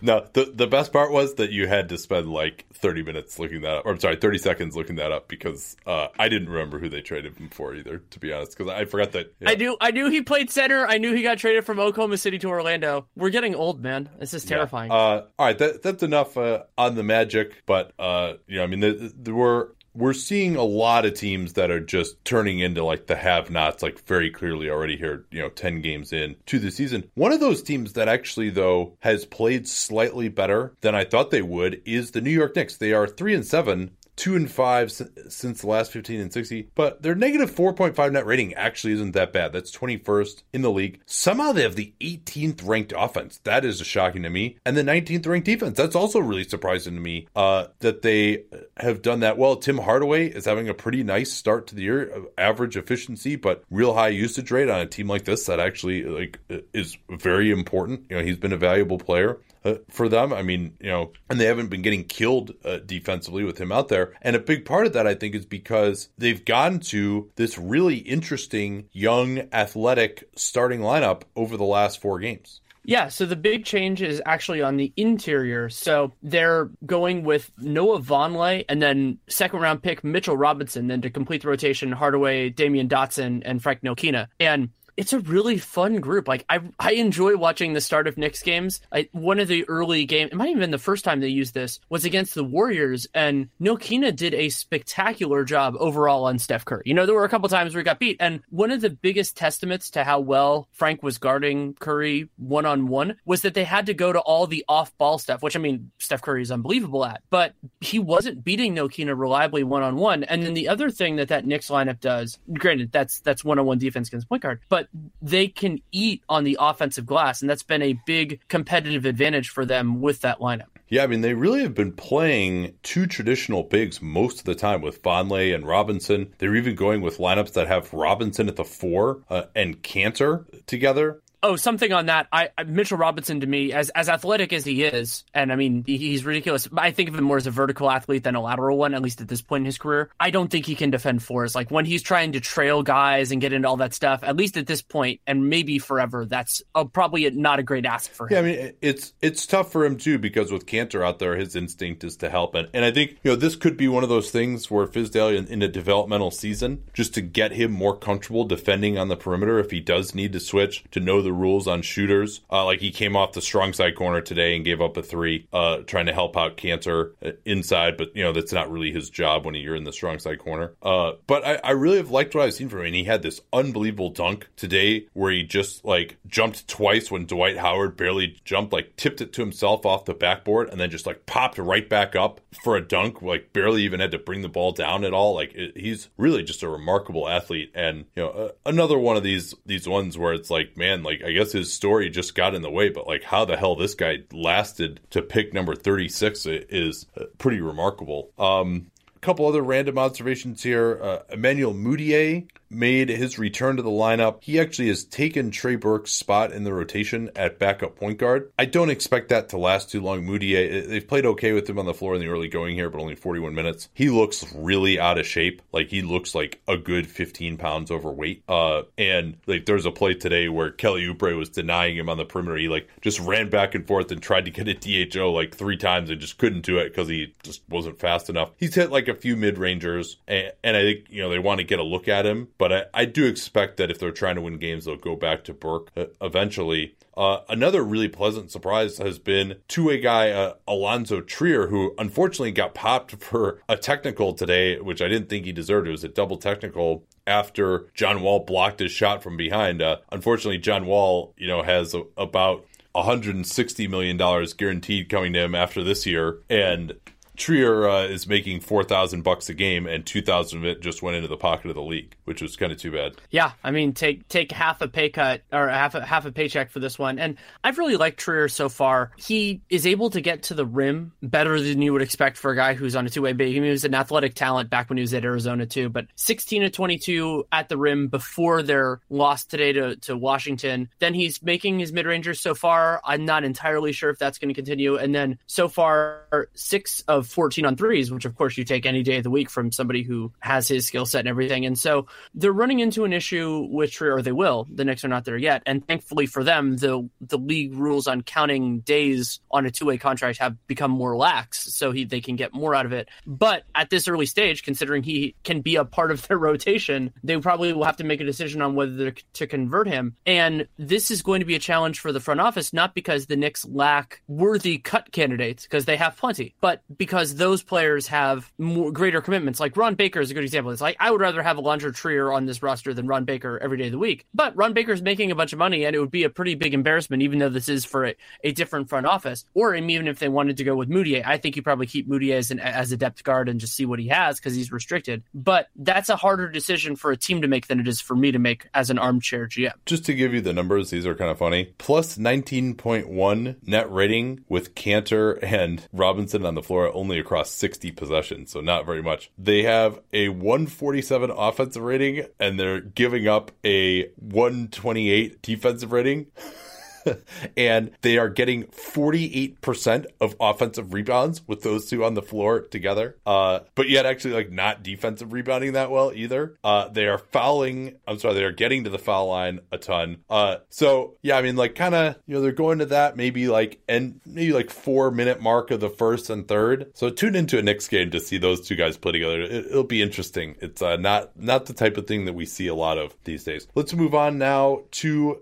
no, the the best part was that you had to spend like 30 minutes looking that up. Or I'm sorry, 30 seconds looking that up because uh, I didn't remember who they traded him for either, to be honest, because I forgot that.
Yeah. I knew I knew he played center. I knew he got traded from Oklahoma City to Orlando. We're getting old, man. This is terrifying.
Yeah. Uh, all right, that, that's enough uh, on the Magic, but uh, you know, I mean, there, there were we're seeing a lot of teams that are just turning into like the have nots, like very clearly already here, you know, 10 games in to the season. One of those teams that actually, though, has played slightly better than I thought they would is the New York Knicks. They are 3 and 7 two and five since the last 15 and 60, but their negative 4.5 net rating actually isn't that bad. That's 21st in the league. Somehow they have the 18th ranked offense. That is shocking to me. And the 19th ranked defense. That's also really surprising to me uh, that they have done that well. Tim Hardaway is having a pretty nice start to the year, average efficiency, but real high usage rate on a team like this that actually like is very important. You know, he's been a valuable player uh, for them. I mean, you know, and they haven't been getting killed uh, defensively with him out there. And a big part of that, I think, is because they've gotten to this really interesting, young, athletic starting lineup over the last four games.
Yeah, so the big change is actually on the interior. So they're going with Noah Vonleh and then second round pick Mitchell Robinson, then to complete the rotation, Hardaway, Damyean Dotson, and Frank Ntilikina. And it's a really fun group. Like I I enjoy watching the start of Knicks games. I, one of the early games, it might even been the first time they used this, was against the Warriors, and Ntilikina did a spectacular job overall on Steph Curry. You know, there were a couple times where he got beat, and one of the biggest testaments to how well Frank was guarding Curry one on one was that they had to go to all the off ball stuff, which I mean, Steph Curry is unbelievable at, but he wasn't beating Ntilikina reliably one on one. And then the other thing that that Knicks lineup does, granted, that's that's one on one defense against point guard, but but they can eat on the offensive glass, and that's been a big competitive advantage for them with that lineup.
Yeah, I mean, they really have been playing two traditional bigs most of the time with Vonleh and Robinson. They're even going with lineups that have Robinson at the four uh, and Kanter together.
Oh, something on that. I Mitchell Robinson to me, as as athletic as he is, and I mean he's ridiculous. I think of him more as a vertical athlete than a lateral one, at least at this point in his career. I don't think he can defend fours. Like when he's trying to trail guys and get into all that stuff, at least at this point, and maybe forever, that's a, probably not a great ask for him.
Yeah, I mean it's it's tough for him too because with Kanter out there, his instinct is to help, and and I think you know this could be one of those things where Fizdale in, in a developmental season, just to get him more comfortable defending on the perimeter if he does need to switch to know the the rules on shooters. Uh, like he came off the strong side corner today and gave up a three, uh, trying to help out Kanter uh, inside, but you know that's not really his job when you're in the strong side corner. Uh, but I, I really have liked what I've seen from him. And he had this unbelievable dunk today where he just like jumped twice when Dwight Howard barely jumped, like tipped it to himself off the backboard and then just like popped right back up for a dunk, like barely even had to bring the ball down at all. Like it, he's really just a remarkable athlete, and you know uh, another one of these these ones where it's like, man, like I guess his story just got in the way, but like how the hell this guy lasted to pick number 36 is uh, pretty remarkable. Um, a couple other random observations here. Uh, Emmanuel Mudiay made his return to the lineup. He actually has taken Trey Burke's spot in the rotation at backup point guard. I don't expect that to last too long. Mudiay, they've played okay with him on the floor in the early going here, but only 41 minutes. He looks really out of shape. Like he looks like a good 15 pounds overweight. Uh, and like there's a play today where Kelly Oubre was denying him on the perimeter. He like just ran back and forth and tried to get a DHO like three times and just couldn't do it because he just wasn't fast enough. He's hit like a few mid rangers, and, and I think you know they want to get a look at him but I, I, do expect that if they're trying to win games, they'll go back to Burke uh, eventually. Uh, another really pleasant surprise has been two-way guy uh, Alonzo Trier, who unfortunately got popped for a technical today, which I didn't think he deserved. It was a double technical after John Wall blocked his shot from behind. Uh, unfortunately, John Wall, you know, has a, about 160 million dollars guaranteed coming to him after this year, and Trier uh, is making four thousand bucks a game, and two thousand of it just went into the pocket of the league, which was kind of too bad.
Yeah, I mean, take take half a pay cut or half a half a paycheck for this one, and I've really liked Trier so far. He is able to get to the rim better than you would expect for a guy who's on a two way. He was an athletic talent back when he was at Arizona too, but sixteen to twenty two at the rim before their loss today to to Washington. Then he's making his mid rangers so far. I'm not entirely sure if that's going to continue, and then so far six of fourteen on threes, which of course you take any day of the week from somebody who has his skill set and everything. And so they're running into an issue with Trier, or they will. The Knicks are not there yet, and thankfully for them, the the league rules on counting days on a two way contract have become more lax, so he they can get more out of it. But at this early stage, considering he can be a part of their rotation, they probably will have to make a decision on whether to convert him. And this is going to be a challenge for the front office, not because the Knicks lack worthy cut candidates, because they have plenty, but because those players have more greater commitments. Like Ron Baker is a good example. It's like I would rather have a Alonzo Trier on this roster than Ron Baker every day of the week. But Ron Baker is making a bunch of money, and it would be a pretty big embarrassment, even though this is for a, a different front office. Or even if they wanted to go with Mudiay, I think you probably keep Mudiay as, an, as a depth guard and just see what he has because he's restricted. But that's a harder decision for a team to make than it is for me to make as an armchair GM.
Just to give you the numbers, these are kind of funny. Plus 19.1 net rating with Kanter and Robinson on the floor only across 60 possessions, so not very much. They have a 147 offensive rating and they're giving up a 128 defensive rating. and they are getting 48% of offensive rebounds with those two on the floor together. Uh, but yet actually like not defensive rebounding that well either. Uh, they are fouling. I'm sorry, they are getting to the foul line a ton. Uh, so yeah, I mean like kind of, you know, they're going to that maybe like, and maybe like four minute mark of the first and third. So tune into a Knicks game to see those two guys play together. It, will be interesting. It's uh, not, not the type of thing that we see a lot of these days. Let's move on now to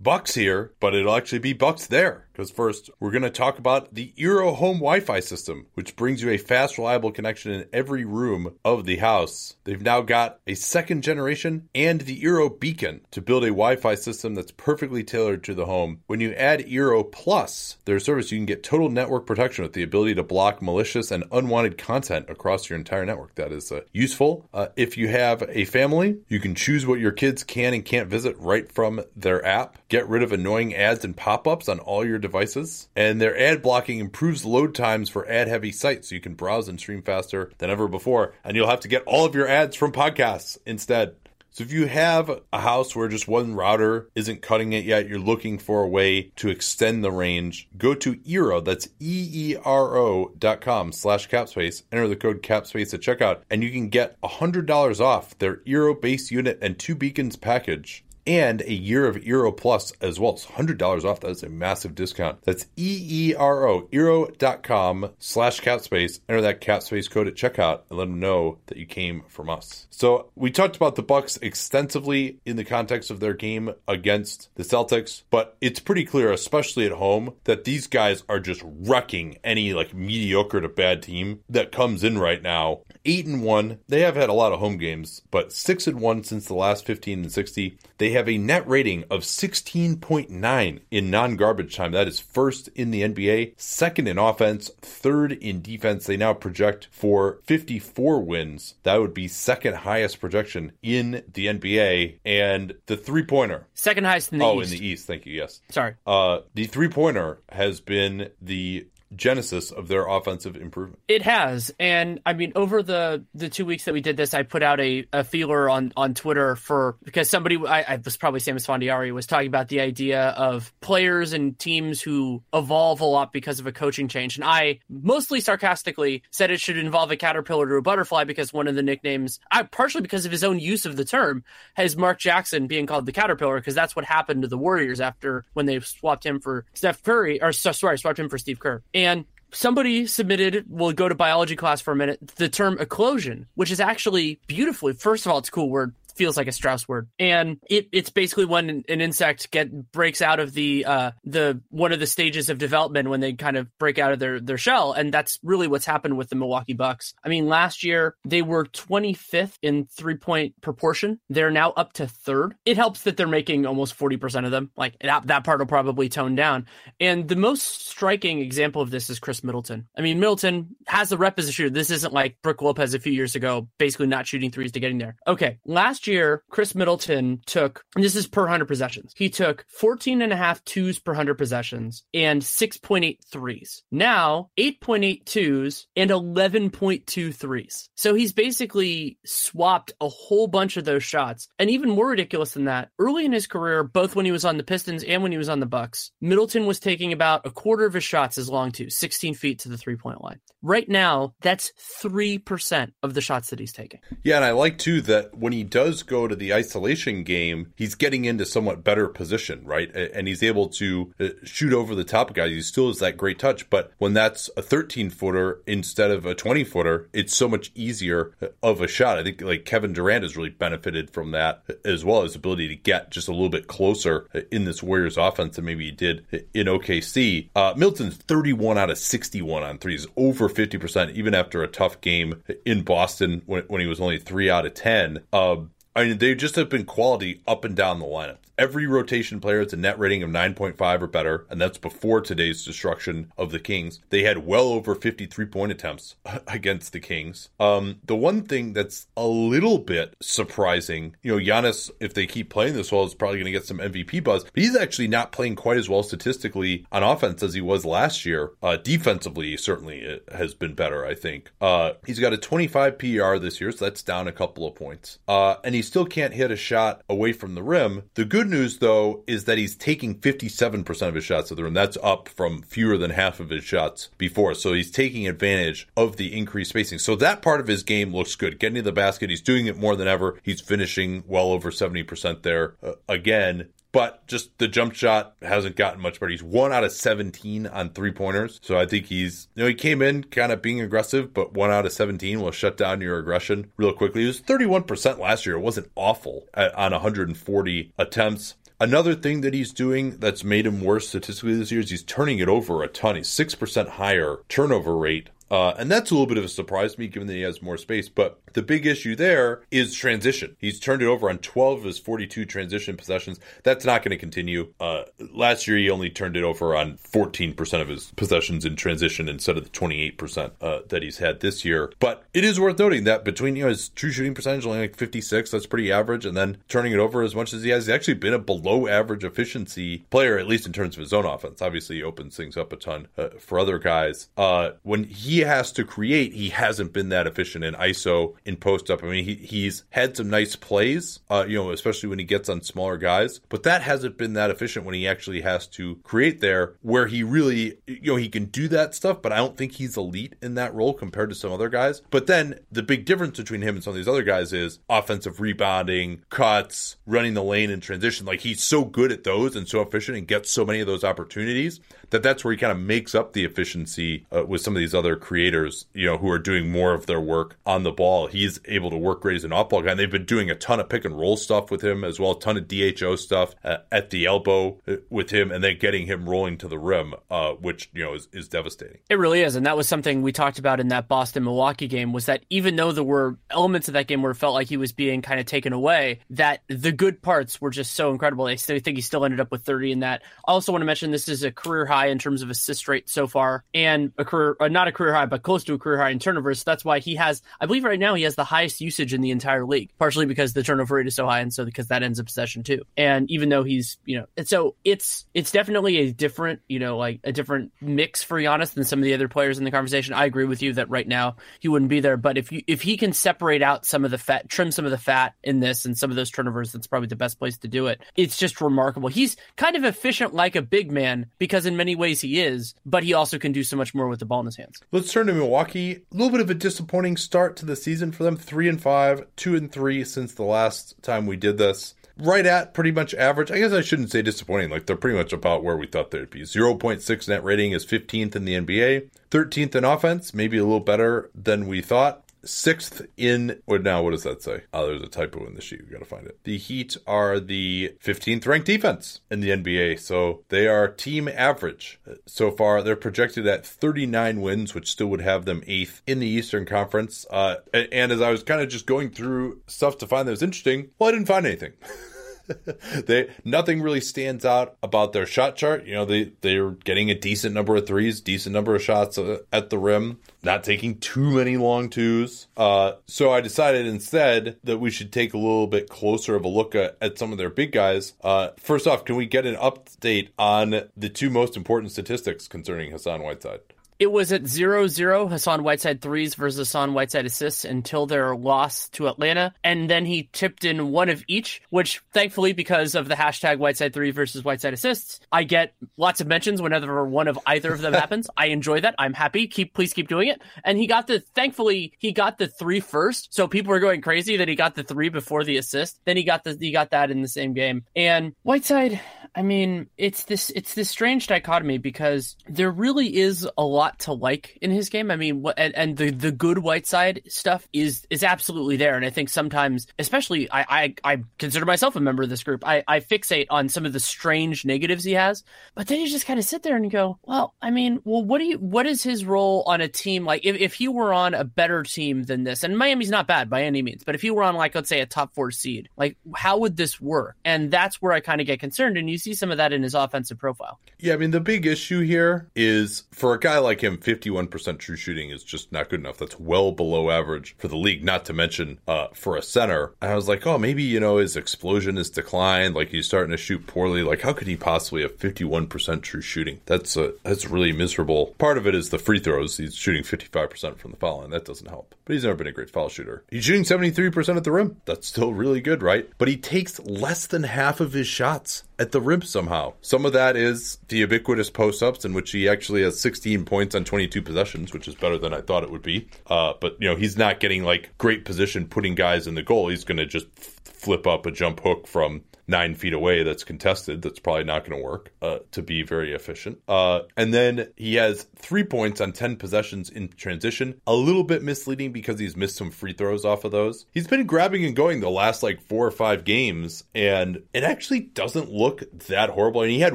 Bucks here, but it'll actually be Bucks there. Because first, we're going to talk about the Eero home Wi Fi system, which brings you a fast, reliable connection in every room of the house. They've now got a second generation and the Eero beacon to build a Wi Fi system that's perfectly tailored to the home. When you add Eero Plus, their service, you can get total network protection with the ability to block malicious and unwanted content across your entire network. That is uh, useful. Uh, if you have a family, you can choose what your kids can and can't visit right from their app. Get rid of annoying ads and pop ups on all your devices. And their ad blocking improves load times for ad heavy sites so you can browse and stream faster than ever before. And you'll have to get all of your ads from podcasts instead. So if you have a house where just one router isn't cutting it yet, you're looking for a way to extend the range, go to Eero, that's E-E-R-O dot com slash capspace, enter the code capspace at checkout, and you can get $100 off their Eero base unit and two beacons package and a year of Eero Plus as well. It's $100 off. That is a massive discount. That's E-E-R-O, Eero.com slash capspace. Enter that capspace code at checkout and let them know that you came from us. So we talked about the Bucks extensively in the context of their game against the Celtics, but it's pretty clear, especially at home, that these guys are just wrecking any like mediocre to bad team that comes in right now. Eight and one. They have had a lot of home games, but six and one since the last 15 and 60. They have a net rating of 16.9 in non garbage time. That is first in the NBA, second in offense, third in defense. They now project for 54 wins. That would be second highest projection in the NBA. And the three pointer.
Second highest in the
oh,
East.
in the East. Thank you. Yes.
Sorry.
Uh, the three pointer has been the genesis of their offensive improvement.
It has, and I mean, over the the two weeks that we did this, I put out a, a feeler on on Twitter for because somebody I, I was probably Sam Fondiari, was talking about the idea of players and teams who evolve a lot because of a coaching change, and I mostly sarcastically said it should involve a caterpillar to a butterfly because one of the nicknames, I partially because of his own use of the term, has Mark Jackson being called the caterpillar because that's what happened to the Warriors after when they swapped him for Steph Curry or sorry swapped him for Steve Kerr. And somebody submitted, we'll go to biology class for a minute, the term eclosion, which is actually beautifully, first of all, it's a cool word feels like a Strauss word. And it, it's basically when an insect get breaks out of the uh the one of the stages of development when they kind of break out of their their shell, and that's really what's happened with the Milwaukee Bucks. I mean, last year they were 25th in three point proportion. They're now up to third. It helps that they're making almost 40% of them. Like that, that part will probably tone down. And the most striking example of this is Khris Middleton. I mean, Middleton has the rep as a shooter. This isn't like Brook Lopez a few years ago, basically not shooting threes to getting there. Okay. Last year, Khris Middleton took, this is per 100 possessions. He took 14 and a half twos per 100 possessions and 6.8 threes. Now, 8.8 twos and 11.2 threes. So he's basically swapped a whole bunch of those shots. And even more ridiculous than that, early in his career, both when he was on the Pistons and when he was on the Bucks, Middleton was taking about a quarter of his shots as long too, 16 feet to the three point line. Right now, that's 3% of the shots that he's taking.
Yeah, and I like too that when he does go to the isolation game, he's getting into somewhat better position, right? And he's able to uh, shoot over the top guys. He still has that great touch, but when that's a 13 footer instead of a 20 footer, it's so much easier of a shot. I think like Kevin Durant has really benefited from that as well, his ability to get just a little bit closer in this Warriors offense than maybe he did in OKC. Uh, Milton's 31 out of 61 on threes, over 50%, even after a tough game in Boston when, when he was only 3 out of 10. Uh, I mean, they just have been quality up and down the lineup. Every rotation player has a net rating of 9.5 or better, and that's before today's destruction of the Kings. They had well over 53 point attempts against the Kings. Um, the one thing that's a little bit surprising, you know, Giannis, if they keep playing this well, is probably going to get some MVP buzz, but he's actually not playing quite as well statistically on offense as he was last year. Uh, defensively, certainly it has been better, I think. Uh, he's got a 25 PER this year, so that's down a couple of points. Uh, and he still can't hit a shot away from the rim. The good good news, though, is that he's taking 57% of his shots at the rim. That's up from fewer than half of his shots before. So he's taking advantage of the increased spacing. So that part of his game looks good. Getting to the basket, he's doing it more than ever. He's finishing well over 70% there uh, again but just the jump shot hasn't gotten much better. He's one out of 17 on three pointers. So I think he's, you know, he came in kind of being aggressive, but one out of 17 will shut down your aggression real quickly. He was 31% last year. It wasn't awful on 140 attempts. Another thing that he's doing that's made him worse statistically this year is he's turning it over a ton. He's 6% higher turnover rate uh, and that's a little bit of a surprise to me, given that he has more space. But the big issue there is transition. He's turned it over on 12 of his 42 transition possessions. That's not going to continue. Uh, last year, he only turned it over on 14% of his possessions in transition instead of the 28% uh, that he's had this year. But it is worth noting that between you know his true shooting percentage only like 56, that's pretty average, and then turning it over as much as he has, he's actually been a below average efficiency player, at least in terms of his own offense. Obviously, he opens things up a ton uh, for other guys. Uh, when he he has to create, he hasn't been that efficient in ISO in post up. I mean, he, he's had some nice plays, uh, you know, especially when he gets on smaller guys, but that hasn't been that efficient when he actually has to create there, where he really, you know, he can do that stuff, but I don't think he's elite in that role compared to some other guys. But then the big difference between him and some of these other guys is offensive rebounding, cuts, running the lane in transition. Like he's so good at those and so efficient and gets so many of those opportunities that that's where he kind of makes up the efficiency uh, with some of these other creators, you know, who are doing more of their work on the ball. He's able to work great as an off ball guy. And they've been doing a ton of pick and roll stuff with him as well, a ton of DHO stuff uh, at the elbow uh, with him, and then getting him rolling to the rim, uh, which you know is, is devastating.
It really is, and that was something we talked about in that Boston Milwaukee game. Was that even though there were elements of that game where it felt like he was being kind of taken away, that the good parts were just so incredible. I still think he still ended up with 30 in that. I also want to mention this is a career high in terms of assist rate so far, and a career uh, not a career high, but close to a career high in turnovers. That's why he has, I believe, right now he has the highest usage in the entire league. Partially because the turnover rate is so high, and so because that ends up possession too. And even though he's, you know, and so it's it's definitely a different, you know, like a different mix for Giannis than some of the other players in the conversation. I agree with you that right now he wouldn't be there, but if you if he can separate out some of the fat, trim some of the fat in this and some of those turnovers, that's probably the best place to do it. It's just remarkable. He's kind of efficient like a big man because in many ways he is, but he also can do so much more with the ball in his hands.
Let's turn to Milwaukee. A little bit of a disappointing start to the season for them. Three and five, two and three since the last time we did this. Right at pretty much average. I guess I shouldn't say disappointing. Like they're pretty much about where we thought they'd be. 0.6 net rating is 15th in the NBA, 13th in offense, maybe a little better than we thought. Sixth in. What now? What does that say? Oh, there's a typo in the sheet. We got to find it. The Heat are the 15th ranked defense in the NBA, so they are team average so far. They're projected at 39 wins, which still would have them eighth in the Eastern Conference. Uh, and as I was kind of just going through stuff to find that was interesting, well, I didn't find anything. they nothing really stands out about their shot chart. You know, they they're getting a decent number of threes, decent number of shots uh, at the rim, not taking too many long twos. Uh, so I decided instead that we should take a little bit closer of a look at, at some of their big guys. Uh, first off, can we get an update on the two most important statistics concerning Hassan Whiteside?
It was at 0 0 Hassan Whiteside threes versus Hassan Whiteside assists until their loss to Atlanta. And then he tipped in one of each, which thankfully, because of the hashtag Whiteside three versus Whiteside assists, I get lots of mentions whenever one of either of them happens. I enjoy that. I'm happy. Keep, please keep doing it. And he got the, thankfully, he got the three first. So people were going crazy that he got the three before the assist. Then he got the, he got that in the same game. And Whiteside, I mean, it's this, it's this strange dichotomy because there really is a lot to like in his game. I mean, and, and the the good Whiteside stuff is is absolutely there. And I think sometimes, especially, I I, I consider myself a member of this group. I, I fixate on some of the strange negatives he has, but then you just kind of sit there and go, well, I mean, well, what do you what is his role on a team like if if he were on a better team than this? And Miami's not bad by any means, but if he were on like let's say a top four seed, like how would this work? And that's where I kind of get concerned. And you see some of that in his offensive profile.
Yeah, I mean, the big issue here is for a guy like him, 51% true shooting is just not good enough. That's well below average for the league, not to mention uh, for a center. And I was like, oh, maybe, you know, his explosion has declined. Like he's starting to shoot poorly. Like, how could he possibly have 51% true shooting? That's a, that's really miserable. Part of it is the free throws. He's shooting 55% from the foul line. That doesn't help. But he's never been a great foul shooter. He's shooting 73% at the rim. That's still really good, right? But he takes less than half of his shots at the rim somehow. Some of that is the ubiquitous post ups, in which he actually has 16 points on 22 possessions, which is better than I thought it would be. Uh, but, you know, he's not getting like great position putting guys in the goal. He's going to just flip up a jump hook from nine feet away that's contested that's probably not going to work uh, to be very efficient. Uh, and then he has three points on 10 possessions in transition. A little bit misleading because he's missed some free throws off of those. He's been grabbing and going the last like four or five games, and it actually doesn't look that horrible. And he had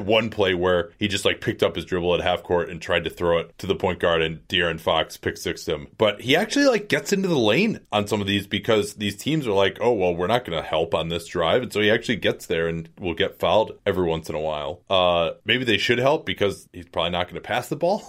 one play where he just like picked up his dribble at half court and tried to throw it to the point guard, and De'Aaron Fox pick six him. But he actually like gets into the lane on some of these because these teams are like, oh, well, we're not going to help on this drive. And so he actually gets there and will get fouled every once in a while. Uh, maybe they should help because he's probably not going to pass the ball.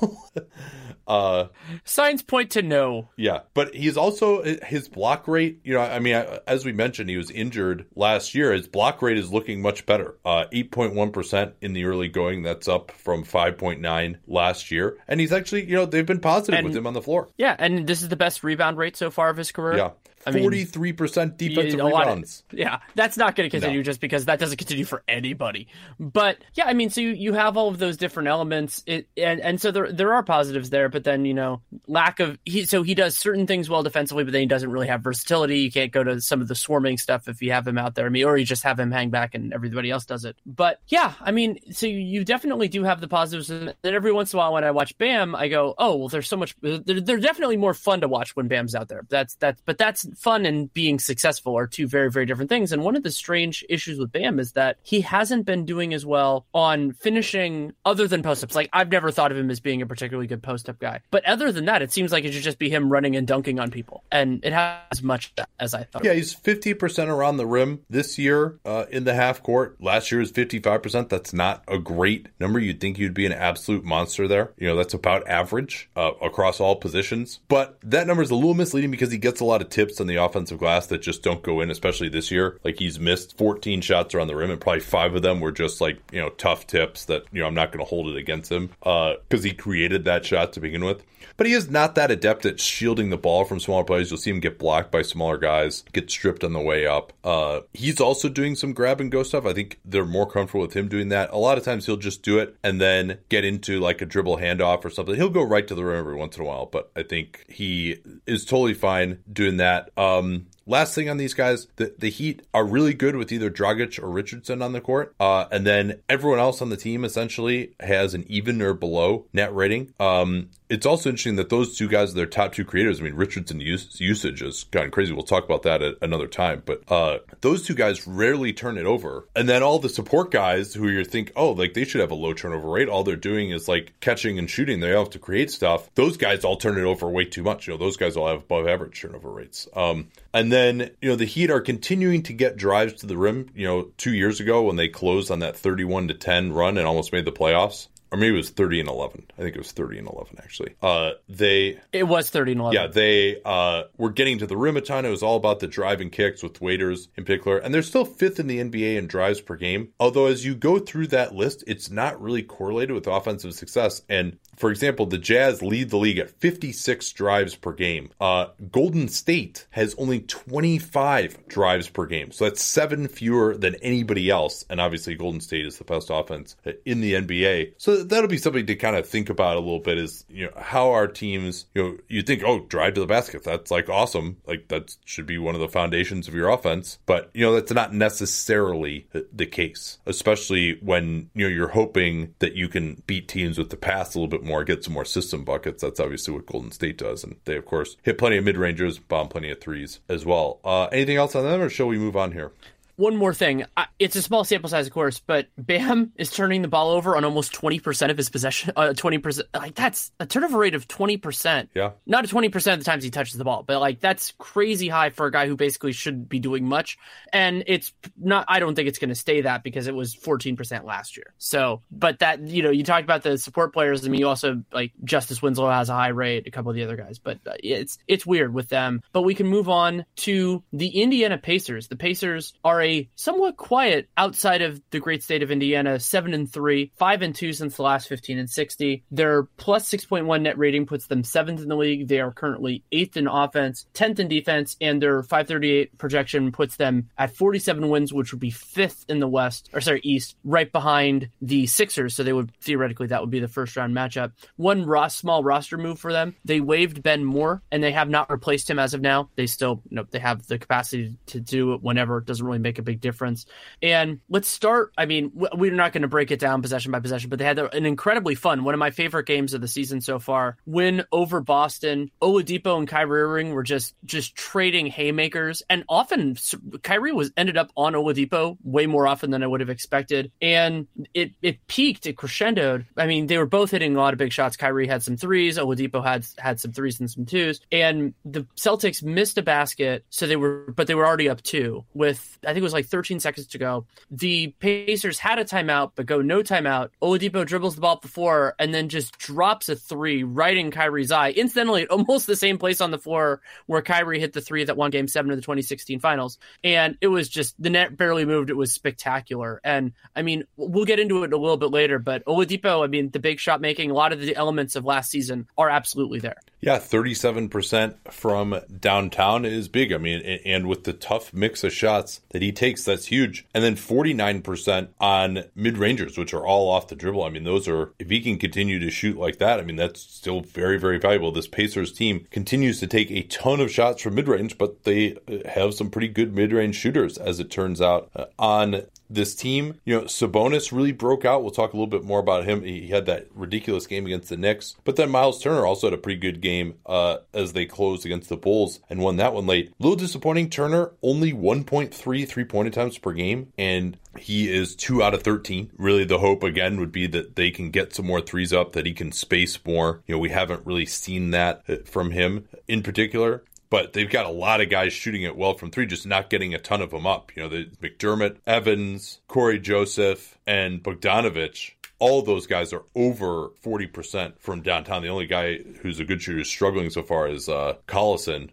uh, Signs point to no.
Yeah, but he's also his block rate. You know, I mean, as we mentioned, he was injured last year. His block rate is looking much better. Uh, eight point one percent in the early going. That's up from five point nine last year. And he's actually, you know, they've been positive and, with him on the floor.
Yeah, and this is the best rebound rate so far of his career.
Yeah. Forty-three percent defensive rebounds.
Of, yeah, that's not going to continue no. just because that doesn't continue for anybody. But yeah, I mean, so you, you have all of those different elements, it, and and so there there are positives there. But then you know, lack of he so he does certain things well defensively, but then he doesn't really have versatility. You can't go to some of the swarming stuff if you have him out there. I mean, or you just have him hang back and everybody else does it. But yeah, I mean, so you definitely do have the positives. And every once in a while, when I watch Bam, I go, oh well, there's so much. They're, they're definitely more fun to watch when Bam's out there. That's that's but that's fun and being successful are two very, very different things. And one of the strange issues with Bam is that he hasn't been doing as well on finishing other than post ups. Like, I've never thought of him as being a particularly good post up guy. But other than that, it seems like it should just be him running and dunking on people. And it has as much as I thought.
Yeah, he's 50% around the rim this year uh, in the half court. Last year was 55%. That's not a great number. You'd think you'd be an absolute monster there. You know, that's about average uh, across all positions. But that number is a little misleading because he gets a lot of tips on the offensive glass that just don't go in, especially this year. Like he's missed 14 shots around the rim, and probably five of them were just like you know tough tips that you know I'm not going to hold it against him because uh, he created that shot to begin with. But he is not that adept at shielding the ball from smaller players. You'll see him get blocked by smaller guys, get stripped on the way up. Uh, he's also doing some grab and go stuff. I think they're more comfortable with him doing that. A lot of times he'll just do it and then get into like a dribble handoff or something. He'll go right to the rim every once in a while, but I think he is totally fine doing that. Um, last thing on these guys, the, the Heat are really good with either Dragic or Richardson on the court. Uh, and then everyone else on the team essentially has an even or below net rating. Um, it's also interesting that those two guys are their top two creators. I mean, Richardson usage has gone crazy. We'll talk about that at another time. But uh, those two guys rarely turn it over. And then all the support guys who you think, oh, like they should have a low turnover rate. All they're doing is like catching and shooting. They have to create stuff. Those guys all turn it over way too much. You know, those guys all have above average turnover rates. Um, and then, you know, the Heat are continuing to get drives to the rim. You know, two years ago when they closed on that 31 to 10 run and almost made the playoffs, or maybe it was 30 and 11. I think it was 30 and 11 actually. Uh, they
it was 30 and 11.
Yeah, they uh, were getting to the rim a ton. It was all about the driving kicks with Waiters in particular, and they're still fifth in the NBA in drives per game. Although as you go through that list, it's not really correlated with offensive success. And for example, the Jazz lead the league at 56 drives per game. Uh, Golden State has only 25 drives per game, so that's seven fewer than anybody else. And obviously, Golden State is the best offense in the NBA. So that'll be something to kind of think about a little bit is, you know, how our teams, you know, you think, oh, drive to the basket. That's like awesome. Like that should be one of the foundations of your offense. But, you know, that's not necessarily the case, especially when, you know, you're hoping that you can beat teams with the pass a little bit more, get some more system buckets. That's obviously what Golden State does. And they, of course, hit plenty of mid rangers, bomb plenty of threes as well. Uh, anything else on them, or shall we move on here?
One more thing. It's a small sample size, of course, but Bam is turning the ball over on almost 20% of his possession. Uh, 20%. Like, that's a turnover rate of 20%.
Yeah.
Not a 20% of the times he touches the ball, but like, that's crazy high for a guy who basically shouldn't be doing much. And it's not, I don't think it's going to stay that because it was 14% last year. So, but that, you know, you talked about the support players. I mean, you also, like, Justice Winslow has a high rate, a couple of the other guys, but uh, it's, it's weird with them. But we can move on to the Indiana Pacers. The Pacers are a somewhat quiet outside of the great state of Indiana, seven and three, five and two since the last 15 and 60. Their plus 6.1 net rating puts them seventh in the league. They are currently eighth in offense, 10th in defense, and their 538 projection puts them at 47 wins, which would be fifth in the West, or sorry, East, right behind the Sixers. So they would theoretically, that would be the first round matchup. One Ross, small roster move for them. They waived Ben Moore and they have not replaced him as of now. They still, you know, they have the capacity to do it whenever. It doesn't really make a big difference. And let's start. I mean, we're not going to break it down possession by possession, but they had an incredibly fun, one of my favorite games of the season so far. Win over Boston. Oladipo and Kyrie Irving were just just trading haymakers, and often Kyrie was ended up on Oladipo way more often than I would have expected, and it it peaked, it crescendoed. I mean, they were both hitting a lot of big shots. Kyrie had some threes, Oladipo had had some threes and some twos, and the Celtics missed a basket, so they were, but they were already up two with I think it was like 13 seconds to go. The Pacers had a timeout, but go no timeout. Oladipo dribbles the ball before and then just drops a three right in Kyrie's eye. Incidentally, almost the same place on the floor where Kyrie hit the three that won game seven of the 2016 finals. And it was just, the net barely moved. It was spectacular. And I mean, we'll get into it a little bit later, but Oladipo, I mean, the big shot making, a lot of the elements of last season are absolutely there.
Yeah, 37% from downtown is big. I mean, and with the tough mix of shots that he takes, that's huge. And then 49% on mid rangers, which are all off the dribble. I mean, those are, if he can continue to shoot like that, I mean, that's still very, very valuable. This Pacers team continues to take a ton of shots from mid range, but they have some pretty good mid range shooters, as it turns out, uh, on this team. You know, Sabonis really broke out. We'll talk a little bit more about him. He had that ridiculous game against the Knicks, but then Miles Turner also had a pretty good game uh, as they closed against the Bulls and won that one late. A little disappointing. Turner only 1.3 three point attempts per game, and he is two out of 13. Really, the hope again would be that they can get some more threes up, that he can space more. You know, we haven't really seen that uh, from him in particular but they've got a lot of guys shooting it well from three, just not getting a ton of them up. You know, the McDermott, Evans, Cory Joseph, and Bogdanovic all those guys are over 40% from downtown. The only guy who's a good shooter struggling so far is uh, Collison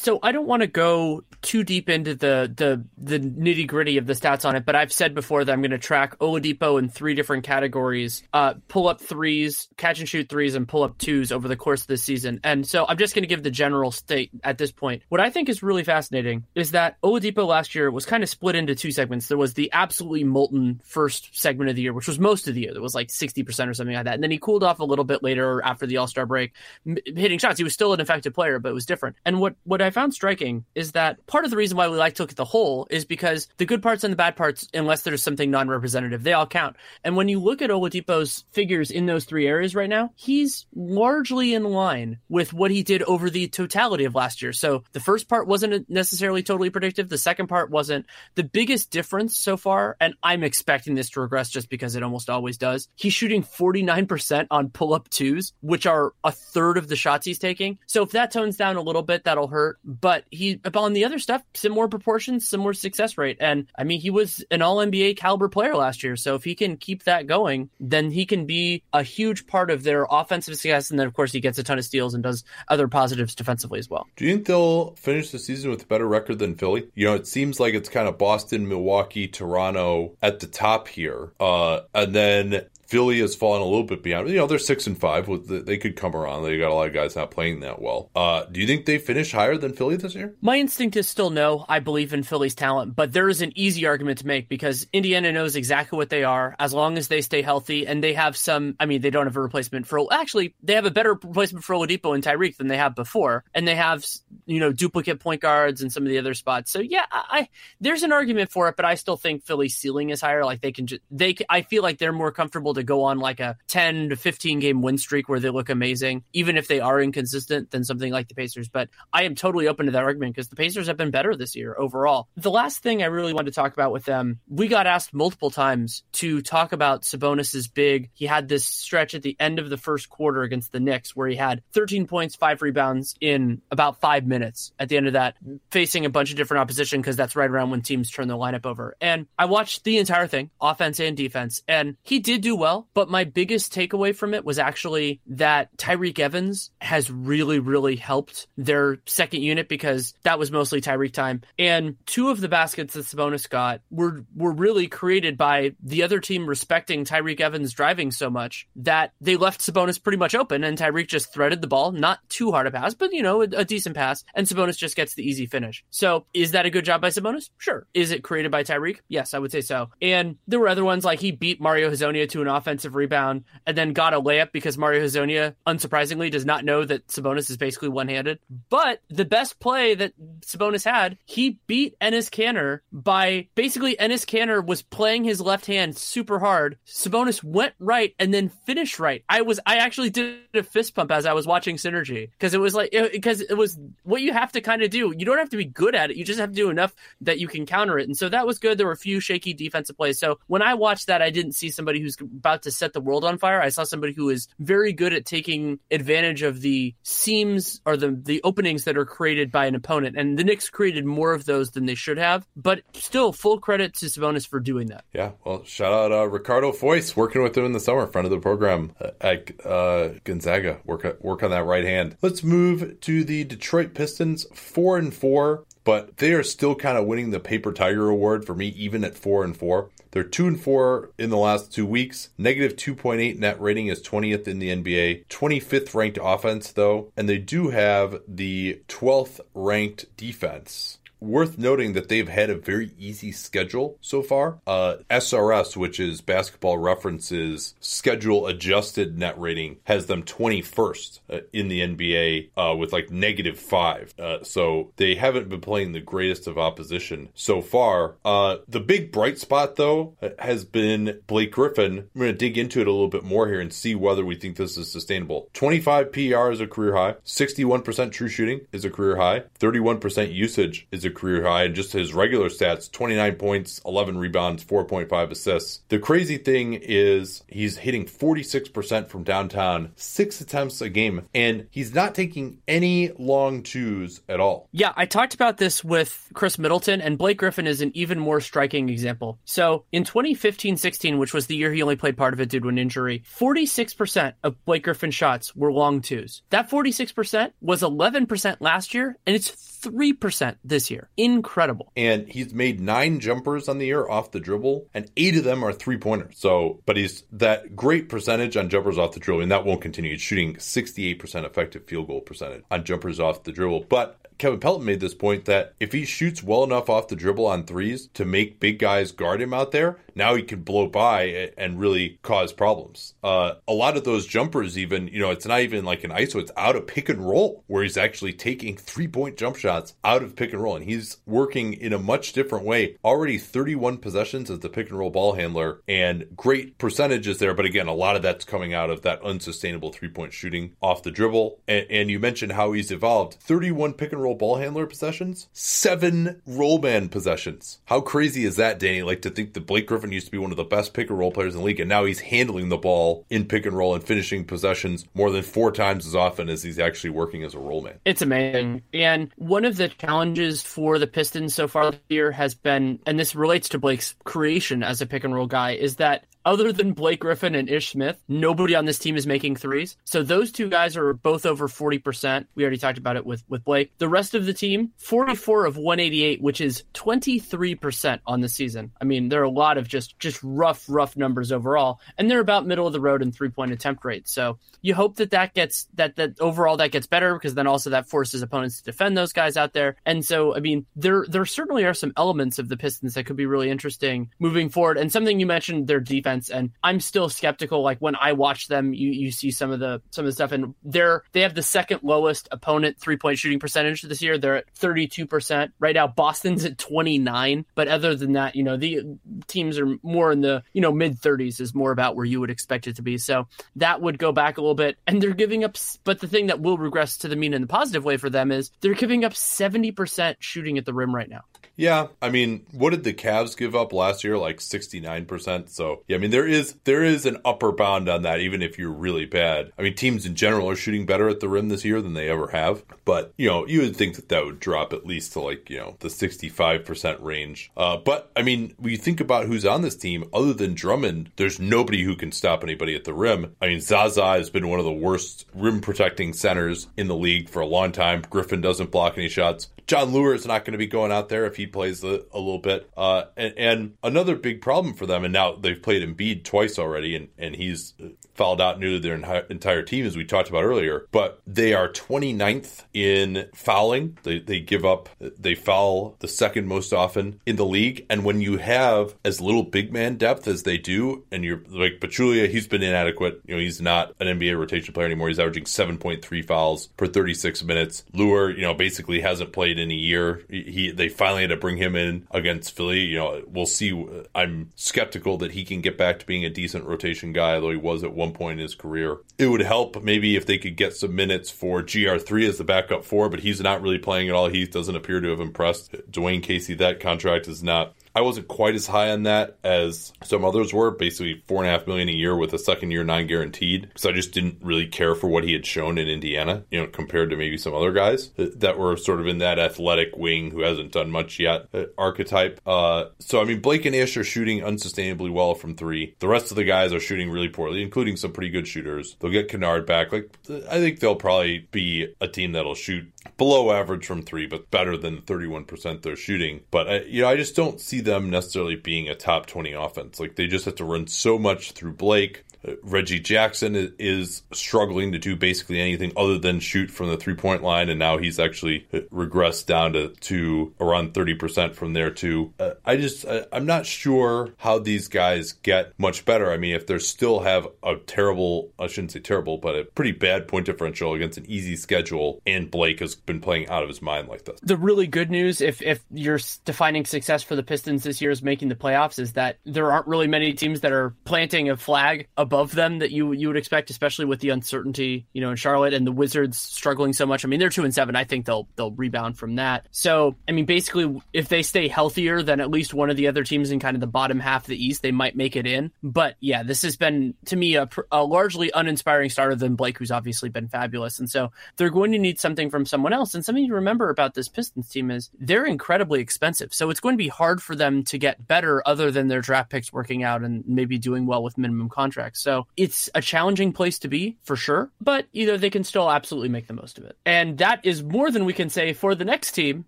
so I don't want to go too deep into the the the nitty gritty of the stats on it, but I've said before that I'm going to track Oladipo in three different categories: uh, pull up threes, catch and shoot threes, and pull up twos over the course of the season. And so I'm just going to give the general state at this point. What I think is really fascinating is that Oladipo last year was kind of split into two segments. There was the absolutely molten first segment of the year, which was most of the year. It was like 60% or something like that, and then he cooled off a little bit later after the All Star break, m- hitting shots. He was still an effective player, but it was different. And what what I I found striking is that part of the reason why we like to look at the whole is because the good parts and the bad parts, unless there's something non-representative, they all count. And when you look at Oladipo's figures in those three areas right now, he's largely in line with what he did over the totality of last year. So the first part wasn't necessarily totally predictive. The second part wasn't. The biggest difference so far, and I'm expecting this to regress just because it almost always does. He's shooting 49% on pull-up twos, which are a third of the shots he's taking. So if that tones down a little bit, that'll hurt. But he on the other stuff, similar proportions, similar success rate. And I mean, he was an all NBA caliber player last year. So if he can keep that going, then he can be a huge part of their offensive success. And then of course he gets a ton of steals and does other positives defensively as well.
Do you think they'll finish the season with a better record than Philly? You know, it seems like it's kind of Boston, Milwaukee, Toronto at the top here. Uh, and then Philly has fallen a little bit behind. You know, they're six and five. With They could come around. They got a lot of guys not playing that well. Uh, do you think they finish higher than Philly this year?
My instinct is still no. I believe in Philly's talent, but there is an easy argument to make because Indiana knows exactly what they are as long as they stay healthy and they have some. I mean, they don't have a replacement for. Actually, they have a better replacement for Oladipo and Tyreke than they have before, and they have you know duplicate point guards and some of the other spots. So yeah, I there's an argument for it, but I still think Philly's ceiling is higher. Like they can just they. I feel like they're more comfortable to go on like a 10 to 15 game win streak where they look amazing, even if they are inconsistent, than something like the Pacers. But I am totally open to that argument because the Pacers have been better this year overall. The last thing I really wanted to talk about with them, we got asked multiple times to talk about Sabonis's big. He had this stretch at the end of the first quarter against the Knicks where he had 13 points, five rebounds in about five minutes at the end of that, facing a bunch of different opposition because that's right around when teams turn the lineup over. And I watched the entire thing, offense and defense, and he did do well, but my biggest takeaway from it was actually that Tyreke Evans has really, really helped their second unit because that was mostly Tyreke time. And two of the baskets that Sabonis got were were really created by the other team respecting Tyreke Evans driving so much that they left Sabonis pretty much open and Tyreke just threaded the ball, not too hard a pass, but you know, a, a decent pass, and Sabonis just gets the easy finish. So is that a good job by Sabonis? Sure. Is it created by Tyreke? Yes, I would say so. And there were other ones like he beat Mario Hezonja to an offensive rebound and then got a layup because Mario Hezonja, unsurprisingly, does not know that Sabonis is basically one handed. But the best play that Sabonis had, he beat Enes Kanter by basically Enes Kanter was playing his left hand super hard. Sabonis went right and then finished right. I was I actually did a fist pump as I was watching Synergy because it was like because it, it was what you have to kind of do. You don't have to be good at it. You just have to do enough that you can counter it. And so that was good. There were a few shaky defensive plays. So when I watched that, I didn't see somebody who's about to set the world on fire. I saw somebody who is very good at taking advantage of the seams or the the openings that are created by an opponent. And the Knicks created more of those than they should have. But still, full credit to Sabonis for doing that.
Yeah. Well, shout out uh, Ricardo Fois working with him in the summer, friend of the program uh, at uh, Gonzaga. Work work on that right hand. Let's move to the Detroit Pistons, four and four but they are still kind of winning the paper tiger award for me even at 4 and 4 they're 2 and 4 in the last 2 weeks. Negative 2.8 net rating is 20th in the NBA 25th ranked offense though and they do have the 12th ranked defense worth noting that they've had a very easy schedule so far. Uh, SRS, which is Basketball References schedule adjusted net rating, has them 21st uh, in the NBA uh, with like negative five. Uh, so they haven't been playing the greatest of opposition so far. Uh, the big bright spot, though, has been Blake Griffin. I'm going to dig into it a little bit more here and see whether we think this is sustainable. 25 PER is a career high, 61% true shooting is a career high, 31% usage is a career high, and just his regular stats 29 points, 11 rebounds, 4.5 assists. The crazy thing is he's hitting 46% from downtown, six attempts a game, and he's not taking any long twos at all.
Yeah, I talked about this with Khris Middleton, and Blake Griffin is an even more striking example. So in 2015 16, which was the year he only played part of it due to an injury, 46% of Blake Griffin's shots were long twos. That 46% was 11% last year, and it's 3% this year. Incredible.
And he's made nine jumpers on the year off the dribble, and eight of them are three pointers. So, but he's that great percentage on jumpers off the dribble, and that won't continue. He's shooting 68% effective field goal percentage on jumpers off the dribble. But Kevin Pelton made this point that if he shoots well enough off the dribble on threes to make big guys guard him out there, now he can blow by and really cause problems. Uh, a lot of those jumpers, even, you know, it's not even like an ISO, it's out of pick and roll where he's actually taking three point jump shots out of pick and roll. And he's working in a much different way. Already 31 possessions as the pick and roll ball handler and great percentages there. But again, a lot of that's coming out of that unsustainable three point shooting off the dribble. And, and you mentioned how he's evolved 31 pick and roll ball handler possessions, seven roll man possessions. How crazy is that, Danny? Like to think that Blake Griffin used to be one of the best pick and roll players in the league, and now he's handling the ball in pick and roll and finishing possessions more than four times as often as he's actually working as a roll man.
It's amazing. And one of the challenges for the Pistons so far this year has been, and this relates to Blake's creation as a pick and roll guy, is that other than Blake Griffin and Ish Smith, nobody on this team is making threes. So those two guys are both over 40%. We already talked about it with, with Blake. The rest of the team, 44 of 188, which is 23% on the season. I mean, there are a lot of just, just rough, rough numbers overall. And they're about middle of the road in three point attempt rate. So you hope that that gets, that, that overall that gets better because then also that forces opponents to defend those guys out there. And so, I mean, there, there certainly are some elements of the Pistons that could be really interesting moving forward. And something you mentioned, their defense defense. And I'm still skeptical. Like when I watch them, you you see some of the some of the stuff, and they're they have the second lowest opponent three point shooting percentage this year. They're at 32 percent right now. Boston's at 29, but other than that, you know the teams are more in the you know mid 30s is more about where you would expect it to be. So that would go back a little bit, and they're giving up. But the thing that will regress to the mean in the positive way for them is they're giving up 70 percent shooting at the rim right now.
Yeah, I mean, what did the Cavs give up last year? Like 69%. So, yeah, I mean, there is there is an upper bound on that even if you're really bad. I mean, teams in general are shooting better at the rim this year than they ever have, but, you know, you would think that that would drop at least to like, you know, the 65% range. Uh, but I mean, when you think about who's on this team other than Drummond, there's nobody who can stop anybody at the rim. I mean, Zaza has been one of the worst rim protecting centers in the league for a long time. Griffin doesn't block any shots. Jon Leuer is not going to be going out there if he plays a, little bit. Uh, and, and, another big problem for them, and now they've played Embiid twice already, and, and he's fouled out nearly their entire team, as we talked about earlier. But they are 29th in fouling. They, they give up, they foul the second most often in the league. And when you have as little big man depth as they do, and you're like Pachulia, he's been inadequate. You know, he's not an NBA rotation player anymore. He's averaging 7.3 fouls per 36 minutes. Leuer, you know, basically hasn't played in a year. He they finally had to bring him in against Philly. You know, we'll see. I'm skeptical that he can get back to being a decent rotation guy, though he was at one point in his career. It would help maybe if they could get some minutes for GR3 as the backup four, but he's not really playing at all. He doesn't appear to have impressed. Dwane Casey, that contract is not I wasn't quite as high on that as some others were. Basically, four and a half million a year with a second year non guaranteed. Because I just didn't really care for what he had shown in Indiana, you know, compared to maybe some other guys that were sort of in that athletic wing who hasn't done much yet uh, archetype. Uh, so I mean, Blake and Ish are shooting unsustainably well from three. The rest of the guys are shooting really poorly, including some pretty good shooters. They'll get Kennard back. Like I think they'll probably be a team that'll shoot below average from three, but better than the 31% they're shooting. But, uh, you know, I just don't see them necessarily being a top 20 offense. Like, they just have to run so much through Blake. Reggie Jackson is struggling to do basically anything other than shoot from the three point line, and now he's actually regressed down to, to around 30% from there, too. Uh, I just, I, I'm not sure how these guys get much better. I mean, if they still have a terrible, I shouldn't say terrible, but a pretty bad point differential against an easy schedule, and Blake has been playing out of his mind like this.
The really good news, if, if you're defining success for the Pistons this year is making the playoffs, is that there aren't really many teams that are planting a flag above them that you you would expect, especially with the uncertainty, you know, in Charlotte and the Wizards struggling so much. I mean, they're two and seven. I think they'll they'll rebound from that. So, I mean, basically, if they stay healthier than at least one of the other teams in kind of the bottom half of the East, they might make it in. But yeah, this has been to me a, a largely uninspiring starter than Blake, who's obviously been fabulous. And so they're going to need something from someone else. And something to remember about this Pistons team is they're incredibly expensive. So it's going to be hard for them to get better other than their draft picks working out and maybe doing well with minimum contracts. So it's a challenging place to be for sure, but either they can still absolutely make the most of it. And that is more than we can say for the next team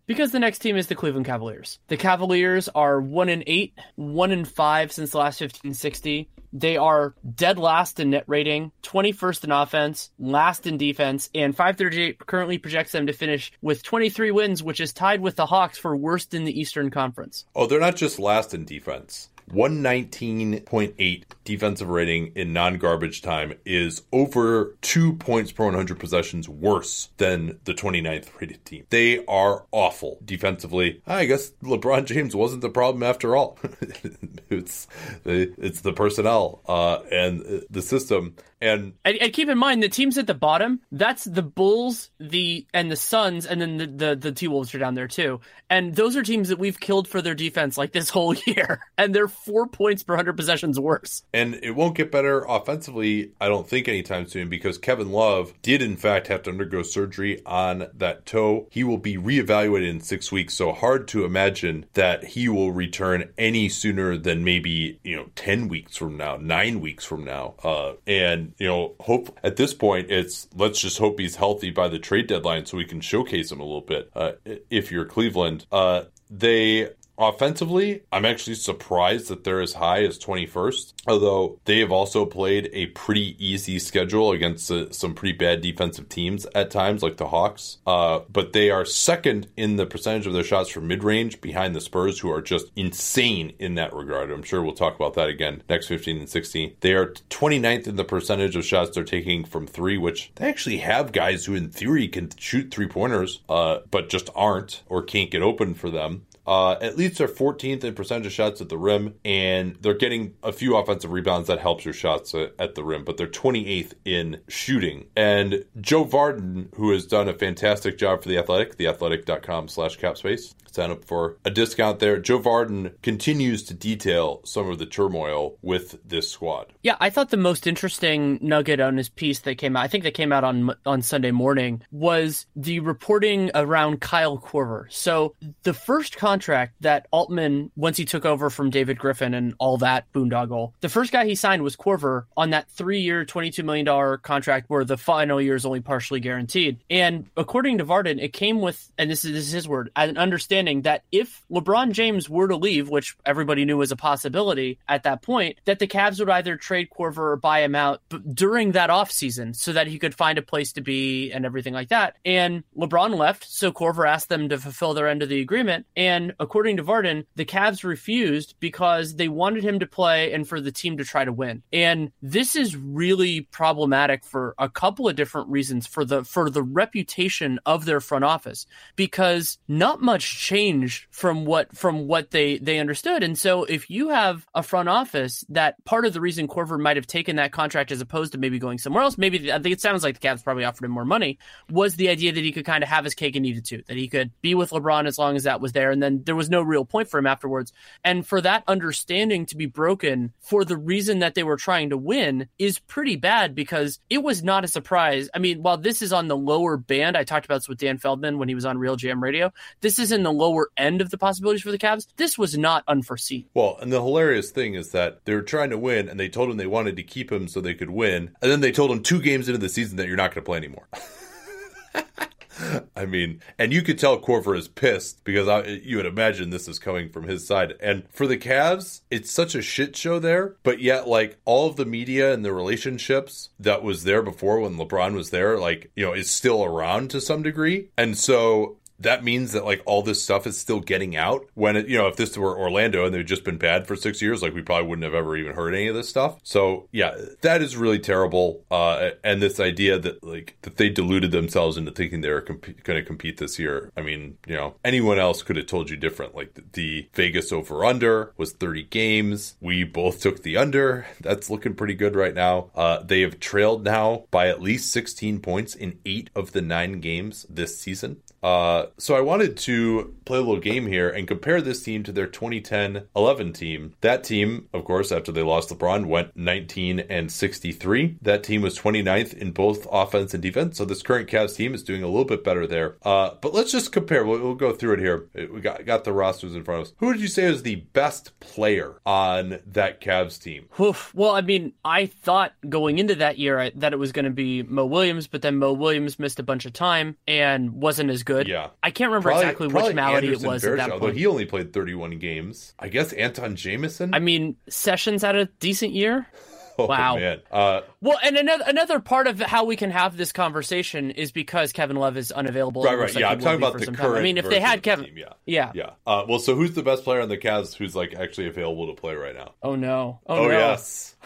because the next team is the Cleveland Cavaliers. The Cavaliers are one in eight, one in five since the last 1560. They are dead last in net rating, 21st in offense, last in defense, and 538 currently projects them to finish with 23 wins, which is tied with the Hawks for worst in the Eastern Conference.
Oh, they're not just last in defense. 119.8 defensive rating in non garbage time is over two points per 100 possessions worse than the 29th rated team. They are awful defensively. I guess LeBron James wasn't the problem after all. it's, it's the personnel uh, and the system. And,
and, and keep in mind the teams at the bottom, that's the Bulls, the and the Suns, and then the, the the T Wolves are down there too. And those are teams that we've killed for their defense like this whole year. And they're four points per hundred possessions worse.
And it won't get better offensively, I don't think, anytime soon, because Kevin Love did in fact have to undergo surgery on that toe. He will be reevaluated in six weeks, so hard to imagine that he will return any sooner than maybe, you know, ten weeks from now, nine weeks from now. Uh, and you know, hope at this point it's let's just hope he's healthy by the trade deadline so we can showcase him a little bit. Uh, if you're Cleveland, uh, they Offensively, I'm actually surprised that they're as high as 21st, although they have also played a pretty easy schedule against uh, some pretty bad defensive teams at times, like the Hawks. Uh, but they are second in the percentage of their shots from mid range behind the Spurs, who are just insane in that regard. I'm sure we'll talk about that again next 15 and 16. They are 29th in the percentage of shots they're taking from three, which they actually have guys who, in theory, can shoot three pointers, uh, but just aren't or can't get open for them. Uh, at least they're 14th in percentage of shots at the rim, and they're getting a few offensive rebounds that helps your shots at the rim, but they're 28th in shooting. And Joe Vardon, who has done a fantastic job for The Athletic, theathletic.com slash capspace, sign up for a discount there. Joe Vardon continues to detail some of the turmoil with this squad.
Yeah, I thought the most interesting nugget on his piece that came out, I think that came out on on Sunday morning, was the reporting around Kyle Korver. So the first contract that Altman, once he took over from David Griffin and all that boondoggle, the first guy he signed was Korver on that three-year, $22 million contract where the final year is only partially guaranteed. And according to Vardon, it came with, and this is, this is his word, an understanding that if LeBron James were to leave, which everybody knew was a possibility at that point, that the Cavs would either trade Korver or buy him out during that offseason so that he could find a place to be and everything like that. And LeBron left, so Korver asked them to fulfill their end of the agreement. And according to Vardon, the Cavs refused because they wanted him to play and for the team to try to win. And this is really problematic for a couple of different reasons for the for the reputation of their front office because not much changed from what from what they they understood. And so if you have a front office that part of the reason Korver might have taken that contract as opposed to maybe going somewhere else, maybe I think it sounds like the Cavs probably offered him more money, was the idea that he could kind of have his cake and eat it too, that he could be with LeBron as long as that was there, and then there was no real point for him afterwards. And for that understanding to be broken for the reason that they were trying to win is pretty bad because it was not a surprise. I mean, while this is on the lower band, I talked about this with Dan Feldman when he was on RealGM Radio. This is in the lower end of the possibilities for the Cavs. This was not unforeseen.
Well, and the hilarious thing is that they were trying to win, and they told him they wanted to keep him so they could win, and then they told him two games into the season that you're not going to play anymore. I mean, and you could tell Korver is pissed because I, you would imagine this is coming from his side. And for the Cavs, it's such a shit show there, but yet, like, all of the media and the relationships that was there before when LeBron was there, like, you know, is still around to some degree. And so that means that like all this stuff is still getting out when it, you know if this were Orlando and they've just been bad for six years like we probably wouldn't have ever even heard any of this stuff. So yeah that is really terrible uh, and this idea that like that they deluded themselves into thinking they were comp- going to compete this year. I mean you know anyone else could have told you different. Like the, the Vegas over under was 30 games. We both took the under. That's looking pretty good right now. Uh, they have trailed now by at least 16 points in eight of the nine games this season Uh, so I wanted to play a little game here and compare this team to their 2010-11 team. That team, of course, after they lost LeBron, went 19 and 63. That team was 29th in both offense and defense. So this current Cavs team is doing a little bit better there. Uh, but let's just compare. We'll, we'll, go through it here. We got got the rosters in front of us. Who would you say is the best player on that Cavs team?
Oof. Well, I mean, I thought going into that year that it was going to be Mo Williams, but then Mo Williams missed a bunch of time and wasn't as good.
Yeah,
I can't remember probably, exactly probably which malady Anderson it was at that point.
Although he only played 31 games. I guess Antawn Jamison.
I mean, Sessions had a decent year.
Oh,
wow.
Man. Uh,
well, and another another part of how we can have this conversation is because Kevin Love is unavailable.
Right, right. Yeah, I'm talking about the current. Time. I
mean, if they had Kevin,
team, yeah,
yeah,
yeah. Uh, well, so who's the best player on the Cavs who's like actually available to play right now?
Oh no!
Oh,
oh
no. yes.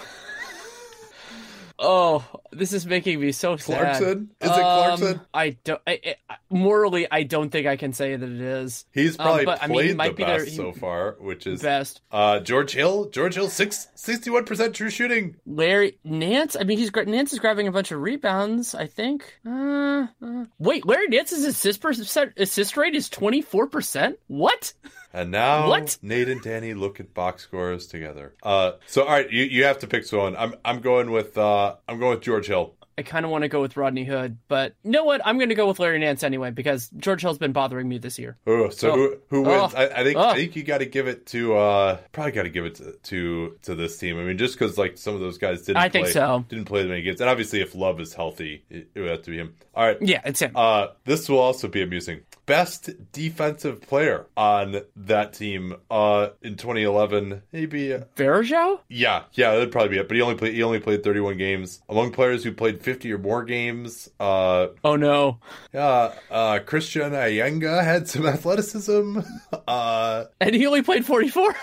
Oh, this is making me so
sad. Clarkson? Is
it
Clarkson?
Um, I don't. I, I, morally, I don't think I can say that it is.
He's um, probably but, played I mean, he the best their, so far, which is
best.
Uh, George Hill. George Hill, six, 61 percent true shooting.
Larry Nance. I mean, he's Nance is grabbing a bunch of rebounds. I think. Uh, uh, wait, Larry Nance's assist percent, assist rate is twenty four percent. What?
And now
what?
Nate and Danny look at box scores together. Uh, so all right, you, you have to pick someone. I'm I'm going with uh, I'm going with George Hill.
I kind of want to go with Rodney Hood, but you know what? I'm going to go with Larry Nance anyway because George Hill's been bothering me this year.
Oh, so oh. Who, who wins? Oh. I, I, think oh. I think you got to give it to uh, probably got to give it to, to, to this team. I mean, just because like some of those guys didn't.
I
play,
think so.
Didn't play that many games, and obviously if Love is healthy, it, it would have to be him. All right.
Yeah, it's him.
Uh, this will also be amusing. Best defensive player on that team uh, in 2011, maybe uh,
Varejao.
Yeah, yeah, that'd probably be it. But he only played he only played 31 games among players who played 50 or more games games. Uh,
oh no.
Yeah, uh, Christian Eyenga had some athleticism. Uh,
and he only played 44.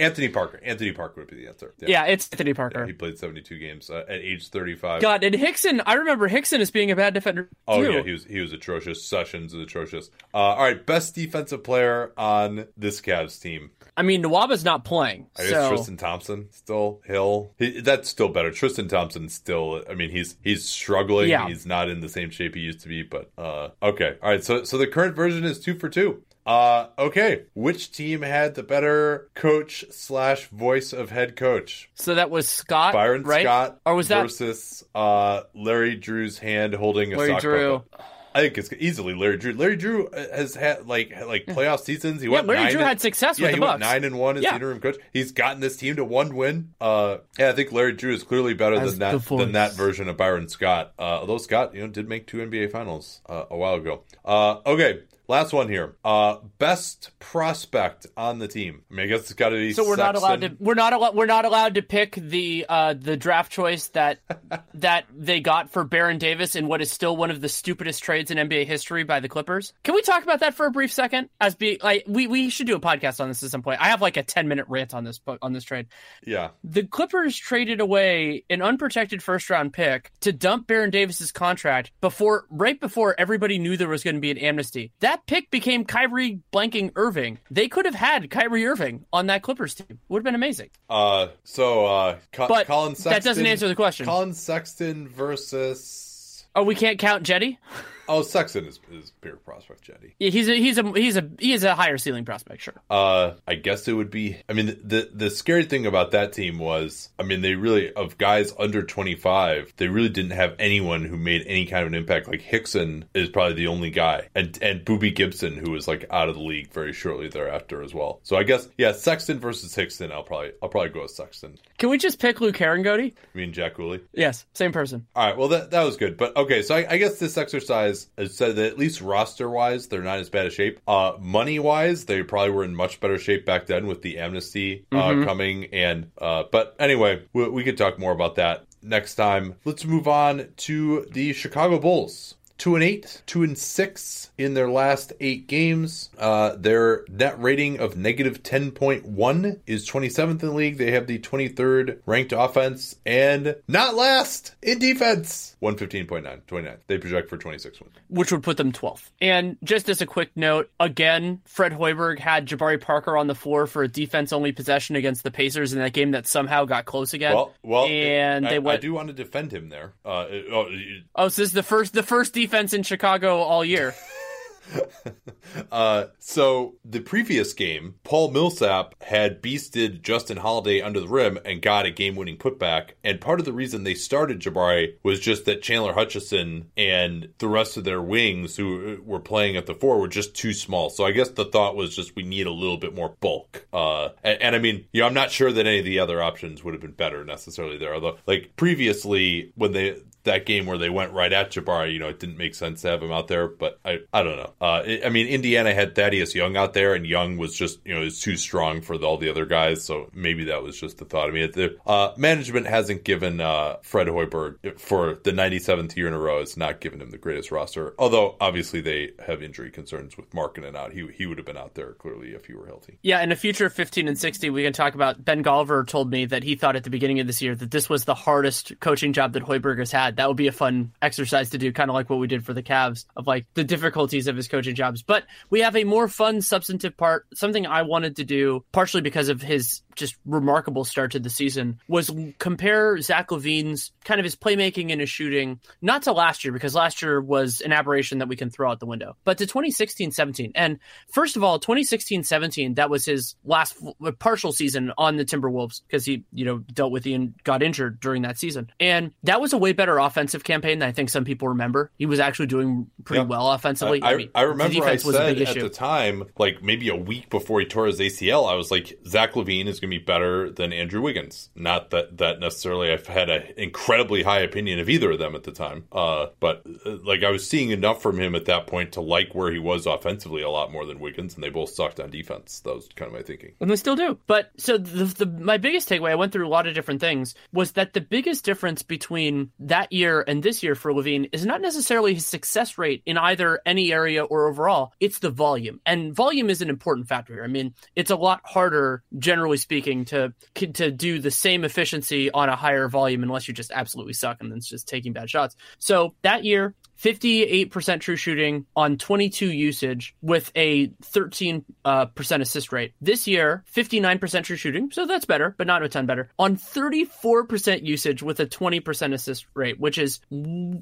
Anthony Parker. Anthony Parker would be the answer.
Yeah, yeah it's Anthony Parker. Yeah,
he played 72 games uh, at age 35.
God, and Hickson, I remember Hickson as being a bad defender. Too.
Oh yeah, he was he was atrocious. Sessions is atrocious. Uh, all right, best defensive player on this Cavs team.
I mean, Nwaba's not playing.
I guess
so...
Tristan Thompson still Hill. He, that's still better. Tristan Thompson still. I mean, he's he's struggling.
Yeah.
He's not in the same shape he used to be. But uh, okay, all right. So so the current version is two for two. Uh, okay. Which team had the better coach slash voice of head coach?
So that was Scott,
Byron
right?
Scott,
or was that
versus uh, Larry Drew's hand holding a
Larry
sock
Drew.
Puppet. I think it's easily Larry Drew. Larry Drew has had like like playoff seasons. He
yeah,
went
Larry
nine
Drew
and,
had success
yeah,
with
he
the
went
Bucks.
nine and one as
yeah.
interim coach. He's gotten this team to one win. Uh, yeah, I think Larry Drew is clearly better
as
than that than that version of Byron Scott. Uh, although Scott, you know, did make two NBA finals uh, a while ago. Uh, okay, Last one here. Uh, best prospect on the team. I mean, I guess it's got to be.
So we're
Sexton.
not allowed to. We're not allowed. We're not allowed to pick the uh, the draft choice that that they got for Baron Davis in what is still one of the stupidest trades in NBA history by the Clippers. Can we talk about that for a brief second? As be like we we should do a podcast on this at some point. I have like a ten minute rant on this on this trade.
Yeah.
The Clippers traded away an unprotected first round pick to dump Baron Davis's contract before right before everybody knew there was going to be an amnesty. That pick became Kyrie blanking Irving. They could have had Kyrie Irving on that Clippers team. Would have been amazing.
Uh, so uh, Co-
but
Collin Sexton,
that doesn't answer the question.
Collin Sexton versus.
Oh, we can't count Cedi.
Oh, Sexton is, is bigger prospect, Cedi.
Yeah, he's a he's a he's a he is a higher ceiling prospect, sure.
Uh, I guess it would be. I mean, the the scary thing about that team was, I mean, they really of guys under twenty five, they really didn't have anyone who made any kind of an impact. Like Hickson is probably the only guy, and and Boobie Gibson, who was like out of the league very shortly thereafter as well. So I guess yeah, Sexton versus Hickson. I'll probably I'll probably go with Sexton.
Can we just pick Luke Harangody?
I mean Jack Cooley.
Yes, same person.
All right, well that that was good, but okay. So I, I guess this exercise has said that at least roster wise, they're not as bad a shape. Uh, money wise, they probably were in much better shape back then with the amnesty uh,
Mhm.
coming. And uh, but anyway, we, we could talk more about that next time. Let's move on to the Chicago Bulls. Two and eight, two and six in their last eight games. Uh, their net rating of negative 10.1 is 27th in the league. They have the 23rd ranked offense and not last in defense. 115.9, 29. They project for 26 wins.
which would put them 12th. And just as a quick note, again, Fred Hoiberg had Jabari Parker on the floor for a defense only possession against the Pacers in that game that somehow got close again.
Well, well,
and
I,
they went.
I do want to defend him there. Uh, it- oh, it-
Oh, so this is the first the first defense in Chicago all year.
uh, so the previous game, Paul Millsap had beasted Justin Holiday under the rim and got a game-winning putback. And part of the reason they started Jabari was just that Chandler Hutchison and the rest of their wings who were playing at the four were just too small. So I guess the thought was just we need a little bit more bulk. Uh, and, and I mean, you know, I'm not sure that any of the other options would have been better necessarily there. Although, like previously, when they that game where they went right at Jabari, you know, it didn't make sense to have him out there. But I, I don't know. Uh, I mean, Indiana had Thaddeus Young out there, and Young was just, you know, is too strong for the, all the other guys. So maybe that was just the thought. I mean, the uh, management hasn't given uh, Fred Hoiberg for the 97th year in a row. It's not given him the greatest roster. Although obviously they have injury concerns with Markkanen out. He he would have been out there clearly if he were healthy.
Yeah, in a future of 15 and 60, we can talk about Ben Golliver told me that he thought at the beginning of this year that this was the hardest coaching job that Hoiberg has had. That would be a fun exercise to do, kind of like what we did for the Cavs of like the difficulties of his coaching jobs. But we have a more fun, substantive part, something I wanted to do partially because of his just remarkable start to the season was compare Zach LaVine's kind of his playmaking and his shooting, not to last year, because last year was an aberration that we can throw out the window, but to 2016 17. And first of all, 2016 17, that was his last uh, partial season on the Timberwolves because he, you know, dealt with and got injured during that season. And that was a way better offensive campaign than I think some people remember. He was actually doing pretty well offensively.
I, I, mean, I remember I said at the time, like maybe a week before he tore his ACL, I was like, Zach LaVine is going to be better than Andrew Wiggins. Not that that necessarily I've had an incredibly high opinion of either of them at the time, uh, but uh, like I was seeing enough from him at that point to like where he was offensively a lot more than Wiggins, and they both sucked on defense. That was kind of my thinking,
and they still do. But so the, the my biggest takeaway, I went through a lot of different things, was that the biggest difference between that year and this year for LaVine is not necessarily his success rate in either any area or overall. It's the volume, and volume is an important factor here. I mean, it's a lot harder, generally speaking, to to do the same efficiency on a higher volume unless you just absolutely suck and then it's just taking bad shots. So that year, 58% true shooting on 22 usage with a 13 uh, percent assist rate. This year, 59% true shooting, so that's better, but not a ton better, on 34% usage with a 20% assist rate, which is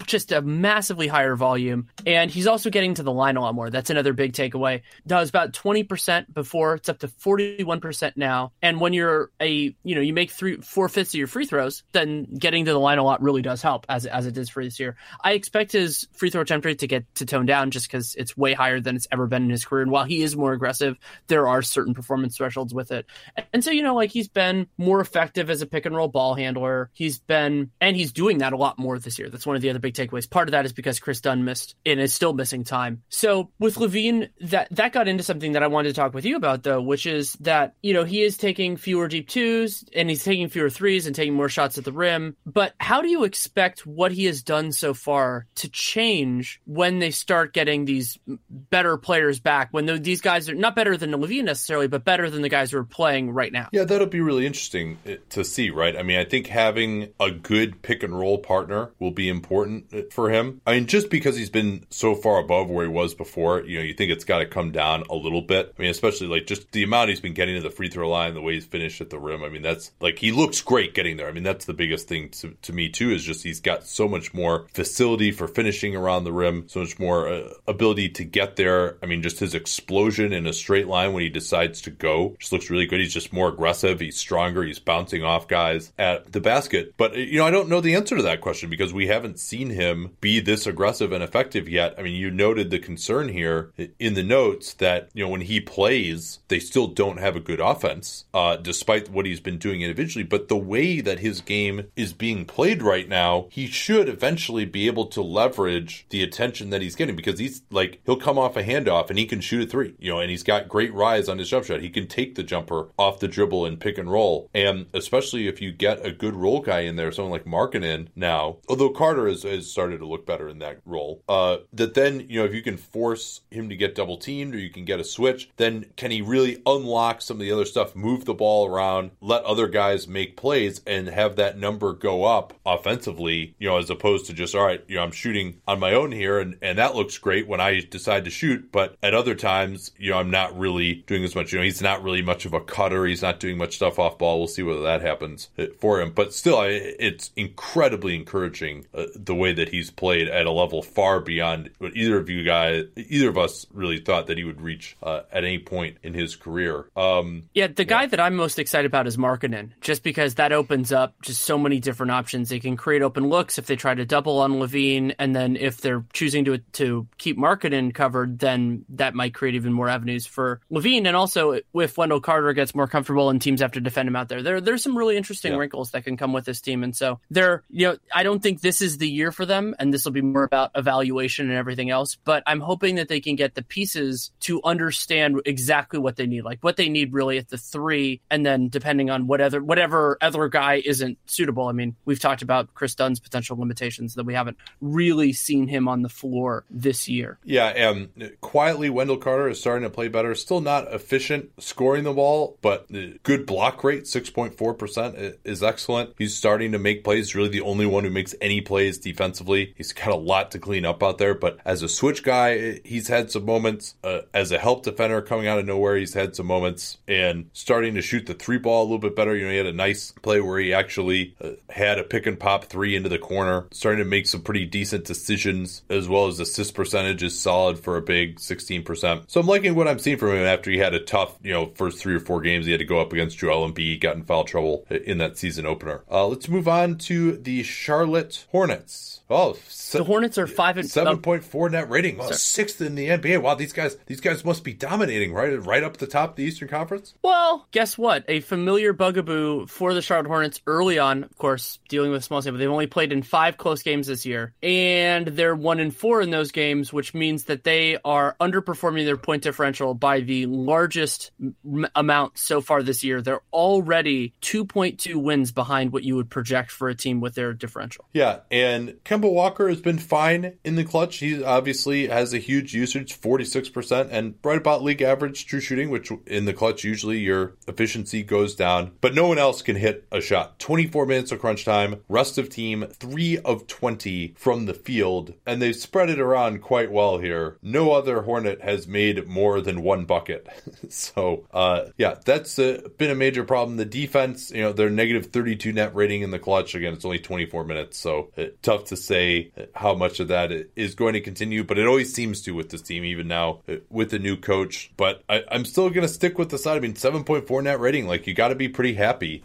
just a massively higher volume. And he's also getting to the line a lot more. That's another big takeaway. That was about 20% before, it's up to 41% now. And when you're a, you know, you make three, four fifths of your free throws, then getting to the line a lot really does help, as, as it is for this year. I expect his free throw attempt rate to get to tone down just because it's way higher than it's ever been in his career. And while he is more aggressive, there are certain performance thresholds with it. And so, you know, like he's been more effective as a pick and roll ball handler. He's been, and he's doing that a lot more this year. That's one of the other big takeaways. Part of that is because Kris Dunn missed and is still missing time. So with LaVine, that, that got into something that I wanted to talk with you about though, which is that, you know, he is taking fewer deep twos and he's taking fewer threes and taking more shots at the rim. But how do you expect what he has done so far to change? Change when they start getting these better players back. When these guys are not better than LaVine necessarily, but better than the guys who are playing right now.
Yeah, that'll be really interesting eh, to see. Right? I mean, I think having a good pick and roll partner will be important eh, for him. I mean, just because he's been so far above where he was before, you know, you think it's got to come down a little bit. I mean, especially like just the amount he's been getting to the free throw line, the way he's finished at the rim. I mean, that's like he looks great getting there. I mean, that's the biggest thing to, to me too is just he's got so much more facility for finishing around the rim, so much more uh, ability to get there. I mean, just his explosion in a straight line when he decides to go just looks really good. He's just more aggressive. He's stronger. He's bouncing off guys at the basket. But, uh, you know, I don't know the answer to that question because we haven't seen him be this aggressive and effective yet. I mean, you noted the concern here in the notes that, you know, when he plays, they still don't have a good offense, uh, despite what he's been doing individually. But the way that his game is being played right now, he should eventually be able to leverage the attention that he's getting because he's like he'll come off a handoff and he can shoot a three, you know, and he's got great rise on his jump shot. He can take the jumper off the dribble and pick and roll, and especially if you get a good role guy in there, someone like Markkanen now, although Carter has, has started to look better in that role, uh, that then you know if you can force him to get double teamed or you can get a switch, then can he really unlock some of the other stuff, move the ball around, let other guys make plays, and have that number go up offensively, you know, as opposed to just all right, you know, I'm shooting on my own here, and, and that looks great when I decide to shoot. But at other times, you know, I'm not really doing as much. You know, he's not really much of a cutter. He's not doing much stuff off ball. We'll see whether that happens for him. But still, it's incredibly encouraging uh, the way that he's played at a level far beyond what either of you guys, either of us, really thought that he would reach uh, at any point in his career. Um,
yeah, the guy yeah. that I'm most excited about is Markkanen, just because that opens up just so many different options. They can create open looks if they try to double on LaVine and then if they're choosing to to keep Markkanen covered, then that might create even more avenues for LaVine. And also, if Wendell Carter gets more comfortable and teams have to defend him out there, there there's some really interesting yeah. wrinkles that can come with this team. And so they're, you know, I don't think this is the year for them, and this will be more about evaluation and everything else. But I'm hoping that they can get the pieces to understand exactly what they need, like what they need really at the three, and then depending on whatever whatever other guy isn't suitable. I mean, we've talked about Kris Dunn's potential limitations that we haven't really seen him on the floor this year.
Yeah, and quietly Wendell Carter is starting to play better. Still not efficient scoring the ball, but good block rate, 6.4% is excellent. He's starting to make plays, really the only one who makes any plays defensively. He's got a lot to clean up out there, but as a switch guy, he's had some moments. Uh, as a help defender coming out of nowhere, he's had some moments and starting to shoot the three ball a little bit better. You know, he had a nice play where he actually uh, had a pick and pop three into the corner, starting to make some pretty decent decisions, as well as assist percentage is solid for a big 16%. So I'm liking what I'm seeing from him after he had a tough, you know, first three or four games he had to go up against Joel Embiid, got in foul trouble in that season opener. Uh, let's move on to the Charlotte Hornets. Oh,
so the Hornets are five and
seven point four net rating. Well, sixth in the NBA. Wow, these guys, these guys must be dominating, right? Right up the top of the Eastern Conference.
Well, guess what? A familiar bugaboo for the Charlotte Hornets early on. Of course, dealing with small sample, they've only played in five close games this year, and they're one and four in those games, which means that they are underperforming their point differential by the largest m- amount so far this year. They're already two point two wins behind what you would project for a team with their differential.
Yeah, and. Kemba Walker has been fine in the clutch. He obviously has a huge usage, 46%, and right about league average true shooting, which in the clutch, usually your efficiency goes down. But no one else can hit a shot. 24 minutes of crunch time, rest of team, 3 of 20 from the field, and they've spread it around quite well here. No other Hornet has made more than one bucket. so, uh, yeah, that's uh, been a major problem. The defense, you know, they're negative 32 net rating in the clutch. Again, it's only 24 minutes, so uh, tough to say how much of that is going to continue, but it always seems to with this team, even now uh, with the new coach. But I, am still going to stick with the side. I mean, 7.4 net rating, like you got to be pretty happy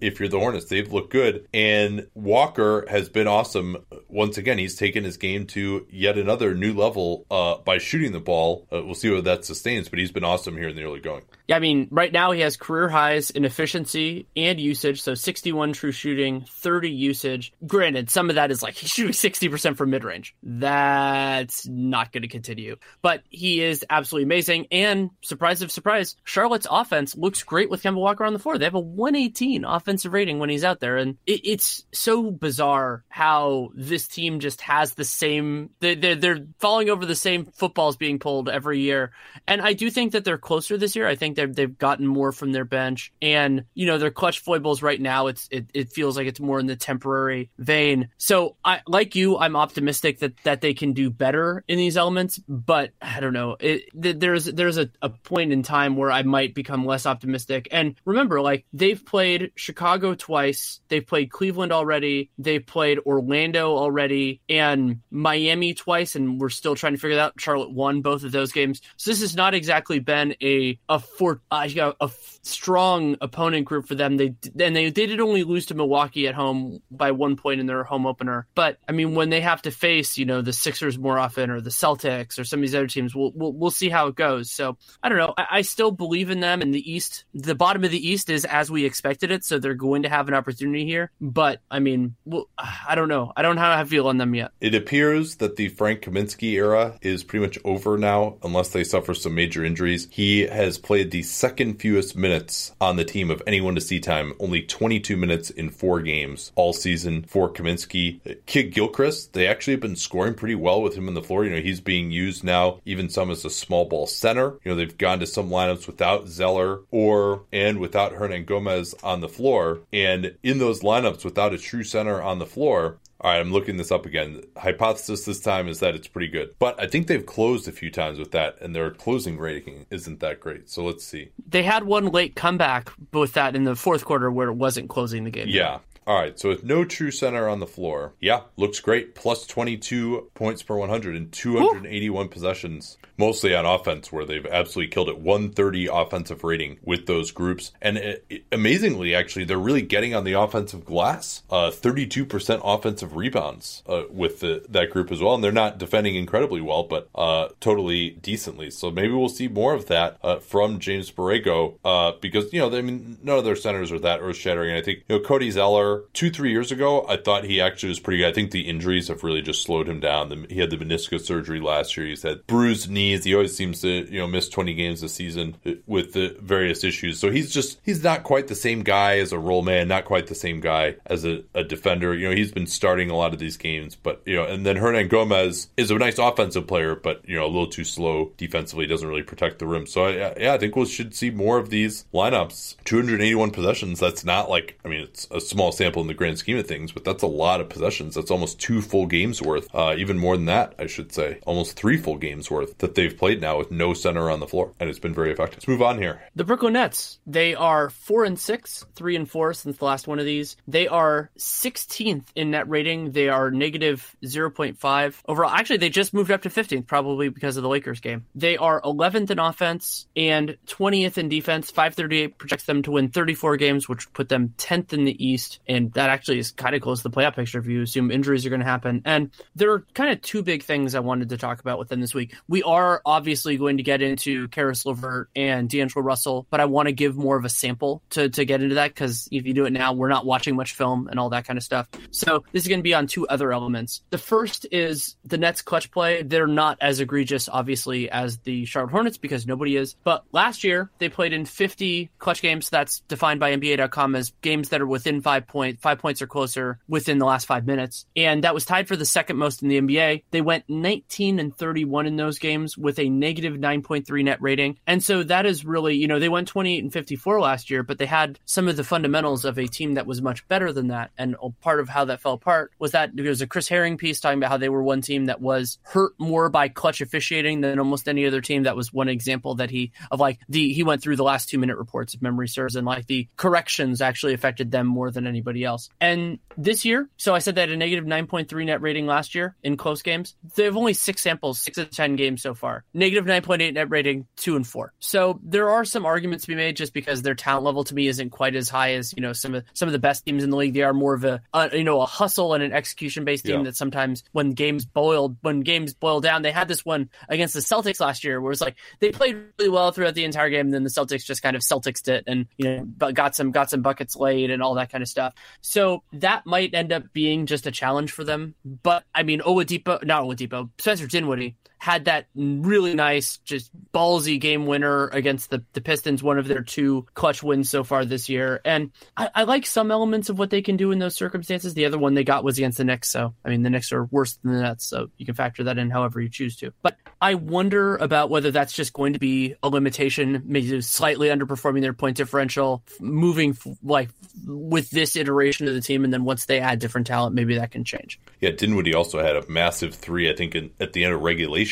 if you're the Hornets. They've looked good. And Walker has been awesome. Once again, he's taken his game to yet another new level uh, by shooting the ball. Uh, we'll see whether that sustains, but he's been awesome here in the early going.
I mean, right now he has career highs in efficiency and usage. So 61 true shooting, 30 usage. Granted, some of that is like he's shooting 60% from mid range. That's not going to continue. But he is absolutely amazing. And surprise of surprise, Charlotte's offense looks great with Kemba Walker on the floor. They have a 118 offensive rating when he's out there. And it, it's so bizarre how this team just has the same, they're, they're, they're falling over the same footballs being pulled every year. And I do think that they're closer this year. I think they've, they've gotten more from their bench. And, you know, their clutch foibles right now, it's it, it feels like it's more in the temporary vein. So I like you, I'm optimistic that, that they can do better in these elements. But I don't know. It, there's there's a, a point in time where I might become less optimistic. And remember, like they've played Chicago twice. They've played Cleveland already. They've played Orlando already and Miami twice, and we're still trying to figure that out. Charlotte won both of those games. So this has not exactly been a a for uh, a strong opponent group for them. They and they they did only lose to Milwaukee at home by one point in their home opener. But I mean, when they have to face you know the Sixers more often or the Celtics or some of these other teams, we'll we'll, we'll see how it goes. So I don't know. I, I still believe in them. In the East, the bottom of the East is as we expected it, so they're going to have an opportunity here. But I mean, well, I don't know. I don't how I feel on them yet.
It appears that the Frank Kaminsky era is pretty much over now, unless they suffer some major injuries. He has played the second fewest minutes on the team of anyone to see time, only 22 minutes in four games all season for Kaminsky. Kid Gilchrist, they actually have been scoring pretty well with him in the floor. You know, he's being used now, even some as a small ball center. You know, they've gone to some lineups without Zeller or and without Hernangomez on the floor. And in those lineups without a true center on the floor, All right, I'm looking this up again. Hypothesis this time is that it's pretty good, but I think they've closed a few times with that, and their closing rating isn't that great. So let's see.
They had one late comeback with that in the fourth quarter where it wasn't closing the game.
Yeah. All right, so with no true center on the floor, yeah, looks great. Plus 22 points per 100 and 281 possessions, mostly on offense, where they've absolutely killed it. 130 offensive rating with those groups. And it, it- amazingly, actually, they're really getting on the offensive glass. Uh, 32% offensive rebounds uh, with the, that group as well. And they're not defending incredibly well, but uh, totally decently. So maybe we'll see more of that uh, from James Borrego uh, because, you know, I mean, none of their centers are that earth shattering. I think, you know, Cody Zeller, two, three years ago, I thought he actually was pretty good. I think the injuries have really just slowed him down. The, he had the meniscus surgery last year. He's had bruised knees. He always seems to, you know, miss 20 games a season with the various issues. So he's just, he's not quite the same guy as a role man, not quite the same guy as a, a defender. You know, he's been starting a lot of these games, but, you know, and then Hernangomez is a nice offensive player, but, you know, a little too slow defensively, doesn't really protect the rim. So, I, yeah, I think we should see more of these lineups. 281 possessions. That's not like, I mean, it's a small sample in the grand scheme of things, but that's a lot of possessions. That's almost two full games worth, uh, even more than that, I should say. Almost three full games worth that they've played now with no center on the floor, and it's been very effective. Let's move on here.
The Brooklyn Nets, they are four and six, three and four since the last one of these. They are 16th in net rating. They are negative 0.5 overall. Actually, they just moved up to 15th, probably because of the Lakers game. They are 11th in offense and 20th in defense. 538 projects them to win 34 games, which would put them 10th in the East. And that actually is kind of close to the playoff picture if you assume injuries are going to happen. And there are kind of two big things I wanted to talk about within this week. We are obviously going to get into Caris LeVert and D'Angelo Russell, but I want to give more of a sample to, to get into that because if you do it now, we're not watching much film and all that kind of stuff. So this is going to be on two other elements. The first is the Nets clutch play. They're not as egregious, obviously, as the Charlotte Hornets because nobody is. But last year, they played in 50 clutch games. That's defined by NBA.com as games that are within five point five points or closer within the last five minutes. And that was tied for the second most in the NBA. They went 19 and 31 in those games with a negative 9.3 net rating. And so that is really, you know, they went 28 and 54 last year, but they had some of the fundamentals of a team that was much better than that. And part of how that fell apart was that there was a Chris Herring piece talking about how they were one team that was hurt more by clutch officiating than almost any other team. That was one example that he, of like the, he went through the last two minute reports if memory serves and like the corrections actually affected them more than anybody else. And this year, so I said had a negative 9.3 net rating last year in close games. They have only six samples, six of 10 games so far. Negative 9.8 net rating, two and four. So there are some arguments to be made just because their talent level to me isn't quite as high as, you know, some of some of the best teams in the league. They are more of a, a you know, a hustle and an execution based team
Yeah.
that sometimes when games boiled, when games boil down, they had this one against the Celtics last year where it's like they played really well throughout the entire game. And then the Celtics just kind of Celtics it and, you know, but got some, got some buckets laid and all that kind of stuff. So that might end up being just a challenge for them. But I mean, Oladipo, not Oladipo, Spencer Dinwiddie had that really nice, just ballsy game winner against the, the Pistons, one of their two clutch wins so far this year. And I, I like some elements of what they can do in those circumstances. The other one they got was against the Knicks. So, I mean, the Knicks are worse than the Nets. So you can factor that in however you choose to. But I wonder about whether that's just going to be a limitation, maybe slightly underperforming their point differential, moving like with this iteration of the team. And then once they add different talent, maybe that can change.
Yeah, Dinwiddie also had a massive three, I think, in, at the end of regulation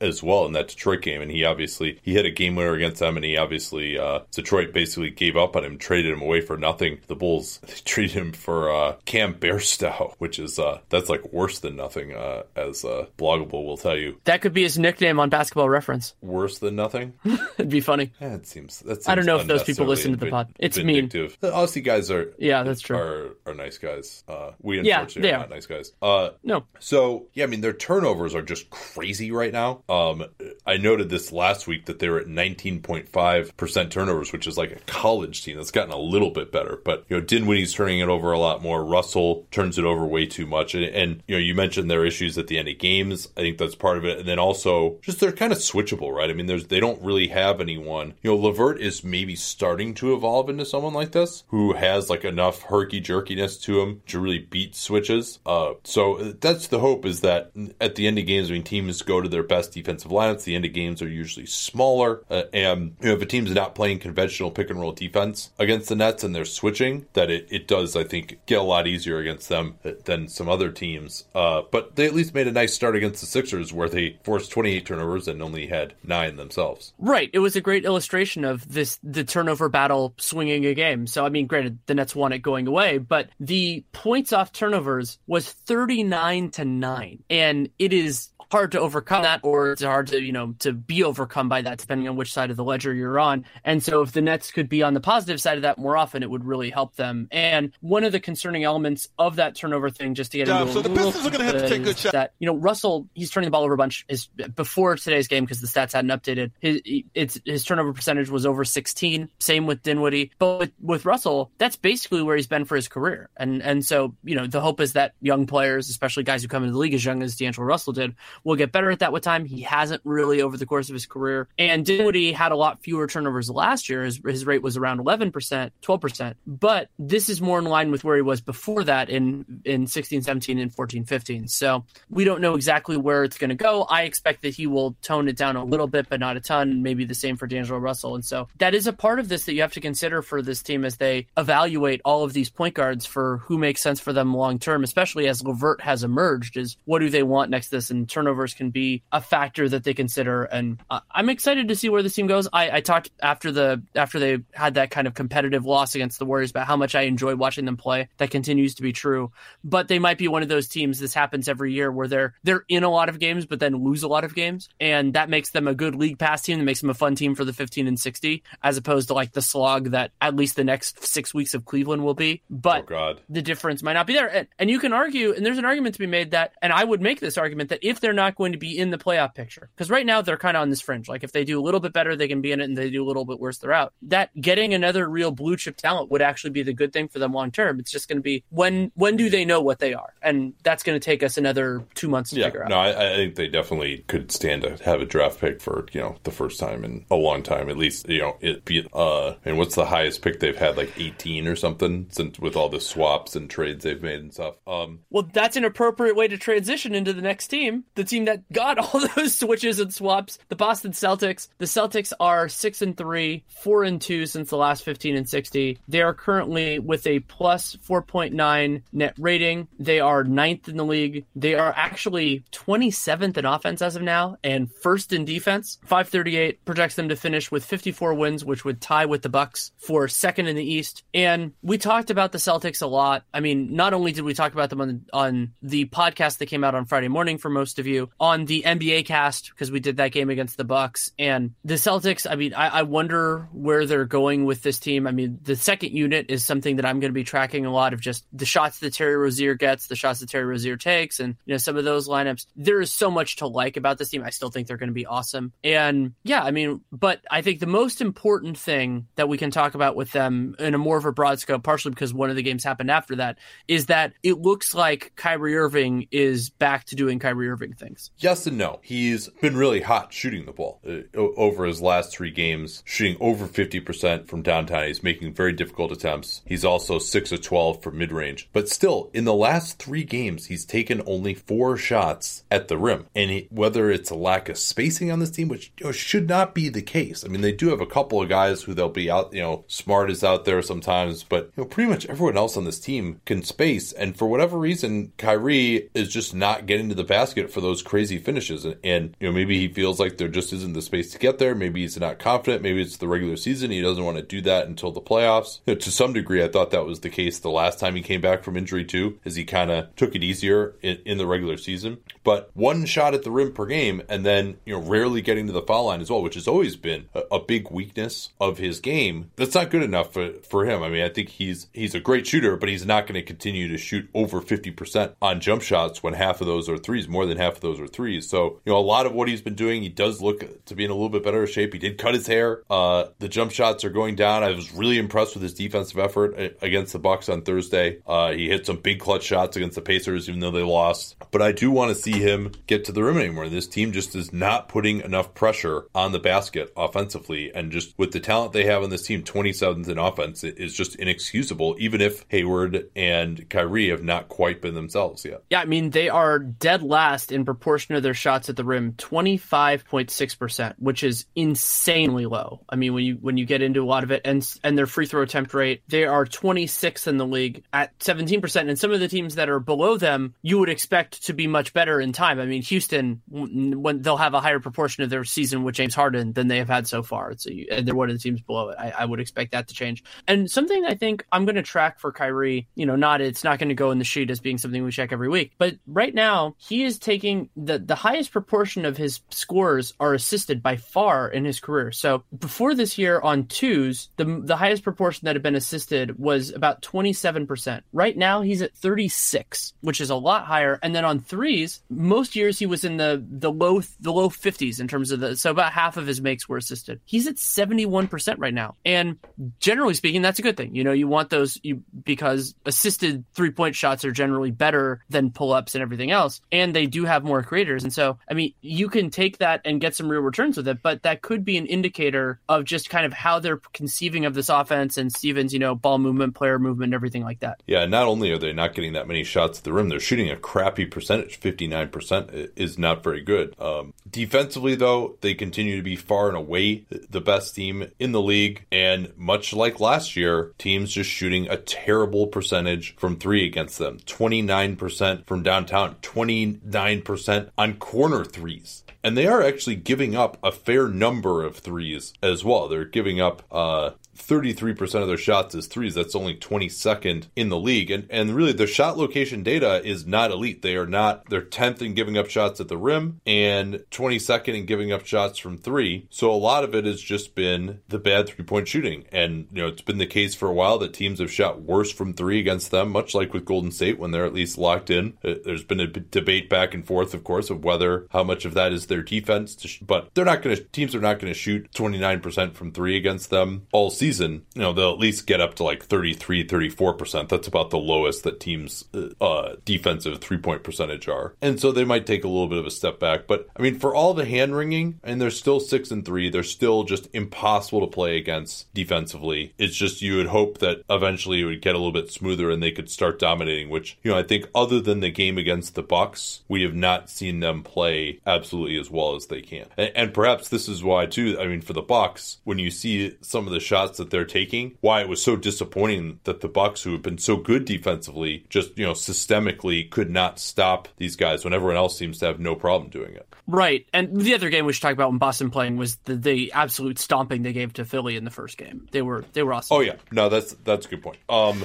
as well in that Detroit game, and he obviously he had a game winner against them, and he obviously uh, Detroit basically gave up on him, traded him away for nothing. The Bulls they traded him for uh, Cam Bairstow, which is uh, that's like worse than nothing, uh, as uh, Bloggable will tell you.
That could be his nickname on Basketball Reference.
Worse than nothing.
It'd be funny.
Yeah, it seems. That seems
I don't know if those people listen to the pod. It's mean.
The Aussie guys are
Yeah, that's true.
are are nice guys. Uh, we unfortunately
they
are
are.
not nice guys. Uh,
No,
so yeah, I mean their turnovers are just crazy right now. Um, I noted this last week that they were at 19.5 percent turnovers, which is like a college team that's gotten a little bit better. But you know, Dinwiddie's turning it over a lot more. Russell turns it over way too much, and, and you know, you mentioned their issues at the end of games. I think that's part of it, and then also just they're kind of switchable, right? I mean, there's they don't really have anyone. You know, LeVert is maybe starting to evolve into someone like this who has like enough herky jerkiness to him to really beat switches. Uh, so that's the hope is that at the end of games, when teams go to their best defensive lineups, the end of games are usually smaller. Uh, and you know, if a team's not playing conventional pick and roll defense against the Nets and they're switching, that it, it does, I think, get a lot easier against them than some other teams. Uh, but they at least made a nice start against the Sixers where they forced 28 turnovers and only had nine themselves.
Right. It was a great illustration of this, the turnover battle swinging a game. So, I mean, granted, the Nets won it going away, but the points off turnovers was 39 to 9. And it is hard to overcome that or it's hard to you know to be overcome by that depending on which side of the ledger you're on. And so if the nets could be on the positive side of that more often it would really help them. And one of the concerning elements of that turnover thing just to get into
so the pistons are going to have to take good shots
that you know russell he's turning the ball over a bunch is before today's game because the stats hadn't updated. His it's his turnover percentage was over 16 same with dinwiddie. But with, with russell that's basically where he's been for his career. And and so you know the hope is that young players especially guys who come into the league as young as d'angelo russell did will get better at that with time. He hasn't really over the course of his career. And Dinwiddie had a lot fewer turnovers last year. His, his rate was around 11%, 12%. But this is more in line with where he was before that in, in 16, 17, and 14, 15. So we don't know exactly where it's going to go. I expect that he will tone it down a little bit, but not a ton. Maybe the same for D'Angelo Russell. And so that is a part of this that you have to consider for this team as they evaluate all of these point guards for who makes sense for them long term, especially as LeVert has emerged, is what do they want next to this? And turnovers can be a factor that they consider. And uh, I'm excited to see where this team goes. I, I, talked after the after they had that kind of competitive loss against the Warriors about how much I enjoy watching them play. That continues to be true. But they might be one of those teams. This happens every year where they're they're in a lot of games, but then lose a lot of games, and that makes them a good league pass team. That makes them a fun team for the 15 and 60, as opposed to like the slog that at least the next six weeks of Cleveland will be. But
oh
the difference might not be there. And, and you can argue, and there's an argument to be made that, and I would make this argument that if they're not going to be in the playoff picture. Because right now they're kind of on this fringe. Like if they do a little bit better, they can be in it, and they do a little bit worse, they're out. That getting another real blue chip talent would actually be the good thing for them long term. It's just going to be when when do they know what they are, and that's going to take us another two months to
yeah,
figure out.
No, I, I think they definitely could stand to have a draft pick for you know the first time in a long time, at least you know it be uh and what's the highest pick they've had like 18 or something since with all the swaps and trades they've made and stuff. Um,
well, that's an appropriate way to transition into the next team, the team that got all those switches and swaps. The Boston Celtics. The Celtics are six and three, four and two since the last 15 and 60. They are currently with a plus 4.9 net rating. They are ninth in the league. They are actually 27th in offense as of now and first in defense. 538 projects them to finish with 54 wins, which would tie with the Bucks for second in the East. And we talked about the Celtics a lot. I mean, not only did we talk about them on on the podcast that came out on Friday morning for most of you, on the NBA cast because we did that game against the Bucks and the Celtics. I mean, I, I wonder where they're going with this team. I mean, the second unit is something that I'm going to be tracking a lot of just the shots that Terry Rozier gets, the shots that Terry Rozier takes, and you know some of those lineups. There is so much to like about this team. I still think they're going to be awesome. And yeah, I mean, but I think the most important thing that we can talk about with them in a more of a broad scope, partially because one of the games happened after that, is that it looks like Kyrie Irving is back to doing Kyrie Irving things.
Yes and no. He's been really hot shooting the ball uh, over his last three games, shooting over 50% from downtown. He's making very difficult attempts. He's also 6 of 12 for mid range. But still, in the last three games, he's taken only four shots at the rim. And he, whether it's a lack of spacing on this team, which you know, should not be the case. I mean, they do have a couple of guys who they'll be out, you know, smart is out there sometimes, but you know, pretty much everyone else on this team can space. And for whatever reason, Kyrie is just not getting to the basket for those crazy finishes. And, and you know, maybe he feels like there just isn't the space to get there. Maybe he's not confident. Maybe it's the regular season. He doesn't want to do that until the playoffs. You know, to some degree, I thought that was the case the last time he came back from injury too, as he kind of took it easier in, in the regular season. But one shot at the rim per game, and then you know, rarely getting to the foul line as well, which has always been a, a big weakness of his game. That's not good enough for, for him. I mean, I think he's he's a great shooter, but he's not going to continue to shoot over fifty percent on jump shots when half of those are threes, more than half those are threes. So, you know, a lot of what he's been doing, he does look to be in a little bit better shape. He did cut his hair. Uh, the jump shots are going down. I was really impressed with his defensive effort against the Bucks on Thursday. Uh, he hit some big clutch shots against the Pacers, even though they lost. But I do want to see him get to the rim anymore. This team just is not putting enough pressure on the basket offensively. And just with the talent they have on this team, 27th in offense is just inexcusable, even if Hayward and Kyrie have not quite been themselves yet.
Yeah, I mean, they are dead last in proportion of their shots at the rim, 25.6%, which is insanely low. I mean, when you when you get into a lot of it and and their free throw attempt rate, they are 26th in the league at 17%. And some of the teams that are below them, you would expect to be much better in time. I mean, Houston when they'll have a higher proportion of their season with James Harden than they have had so far. So you, and they're one of the teams below it. I, I would expect that to change. And something I think I'm going to track for Kyrie, you know, not it's not going to go in the sheet as being something we check every week, but right now he is taking the the highest proportion of his scores are assisted by far in his career. So before this year on twos, the the highest proportion that had been assisted was about 27%. Right now he's at 36, which is a lot higher. And then on threes, most years he was in the the low the low 50s in terms of the so about half of his makes were assisted. He's at 71% right now. And generally speaking, that's a good thing. You know, you want those you because assisted three-point shots are generally better than pull-ups and everything else, and they do have more creators. And so, I mean, you can take that and get some real returns with it, but that could be an indicator of just kind of how they're conceiving of this offense and Stevens, you know, ball movement, player movement, everything like that.
Yeah, not only are they not getting that many shots at the rim, they're shooting a crappy percentage. 59% is not very good. Um, defensively, though, they continue to be far and away the best team in the league. And much like last year, teams just shooting a terrible percentage from three against them 29% from downtown, 29% on corner threes. And they are actually giving up a fair number of threes as well. They're giving up uh, 33% of their shots is threes. That's only 22nd in the league. And and really their shot location data is not elite. They are not they're 10th in giving up shots at the rim and 22nd in giving up shots from 3. So a lot of it has just been the bad three-point shooting. And you know, it's been the case for a while that teams have shot worse from 3 against them, much like with Golden State when they're at least locked in. Uh, there's been a debate back and forth of course of whether how much of that is their defense, sh- but they're not going to teams are not going to shoot 29% from 3 against them all season season, you know, they'll at least get up to like 33, 34%. That's about the lowest that teams' uh, defensive three point percentage are. And so they might take a little bit of a step back. But I mean, for all the hand wringing, and they're still six and three, they're still just impossible to play against defensively. It's just you would hope that eventually it would get a little bit smoother and they could start dominating, which, you know, I think other than the game against the Bucks, we have not seen them play absolutely as well as they can. And, and perhaps this is why, too, I mean, for the Bucks, when you see some of the shots that they're taking, why it was so disappointing that the Bucks, who have been so good defensively, just you know systemically could not stop these guys when everyone else seems to have no problem doing it.
Right, and the other game we should talk about when Boston playing was the, the absolute stomping they gave to Philly in the first game. They were they were awesome.
Oh yeah, no, that's that's a good point. Um,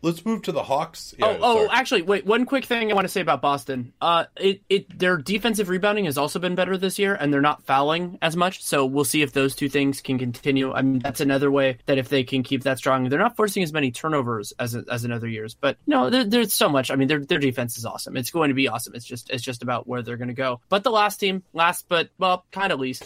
Let's move to the Hawks.
Yeah, oh, oh, actually, wait. One quick thing I want to say about Boston. Uh, it, it, their defensive rebounding has also been better this year, and they're not fouling as much. So we'll see if those two things can continue. I mean, that's another way that if they can keep that strong, they're not forcing as many turnovers as as in other years. But no, there, there's so much. I mean, their their defense is awesome. It's going to be awesome. It's just it's just about where they're going to go. But the last team, last but well, kind of least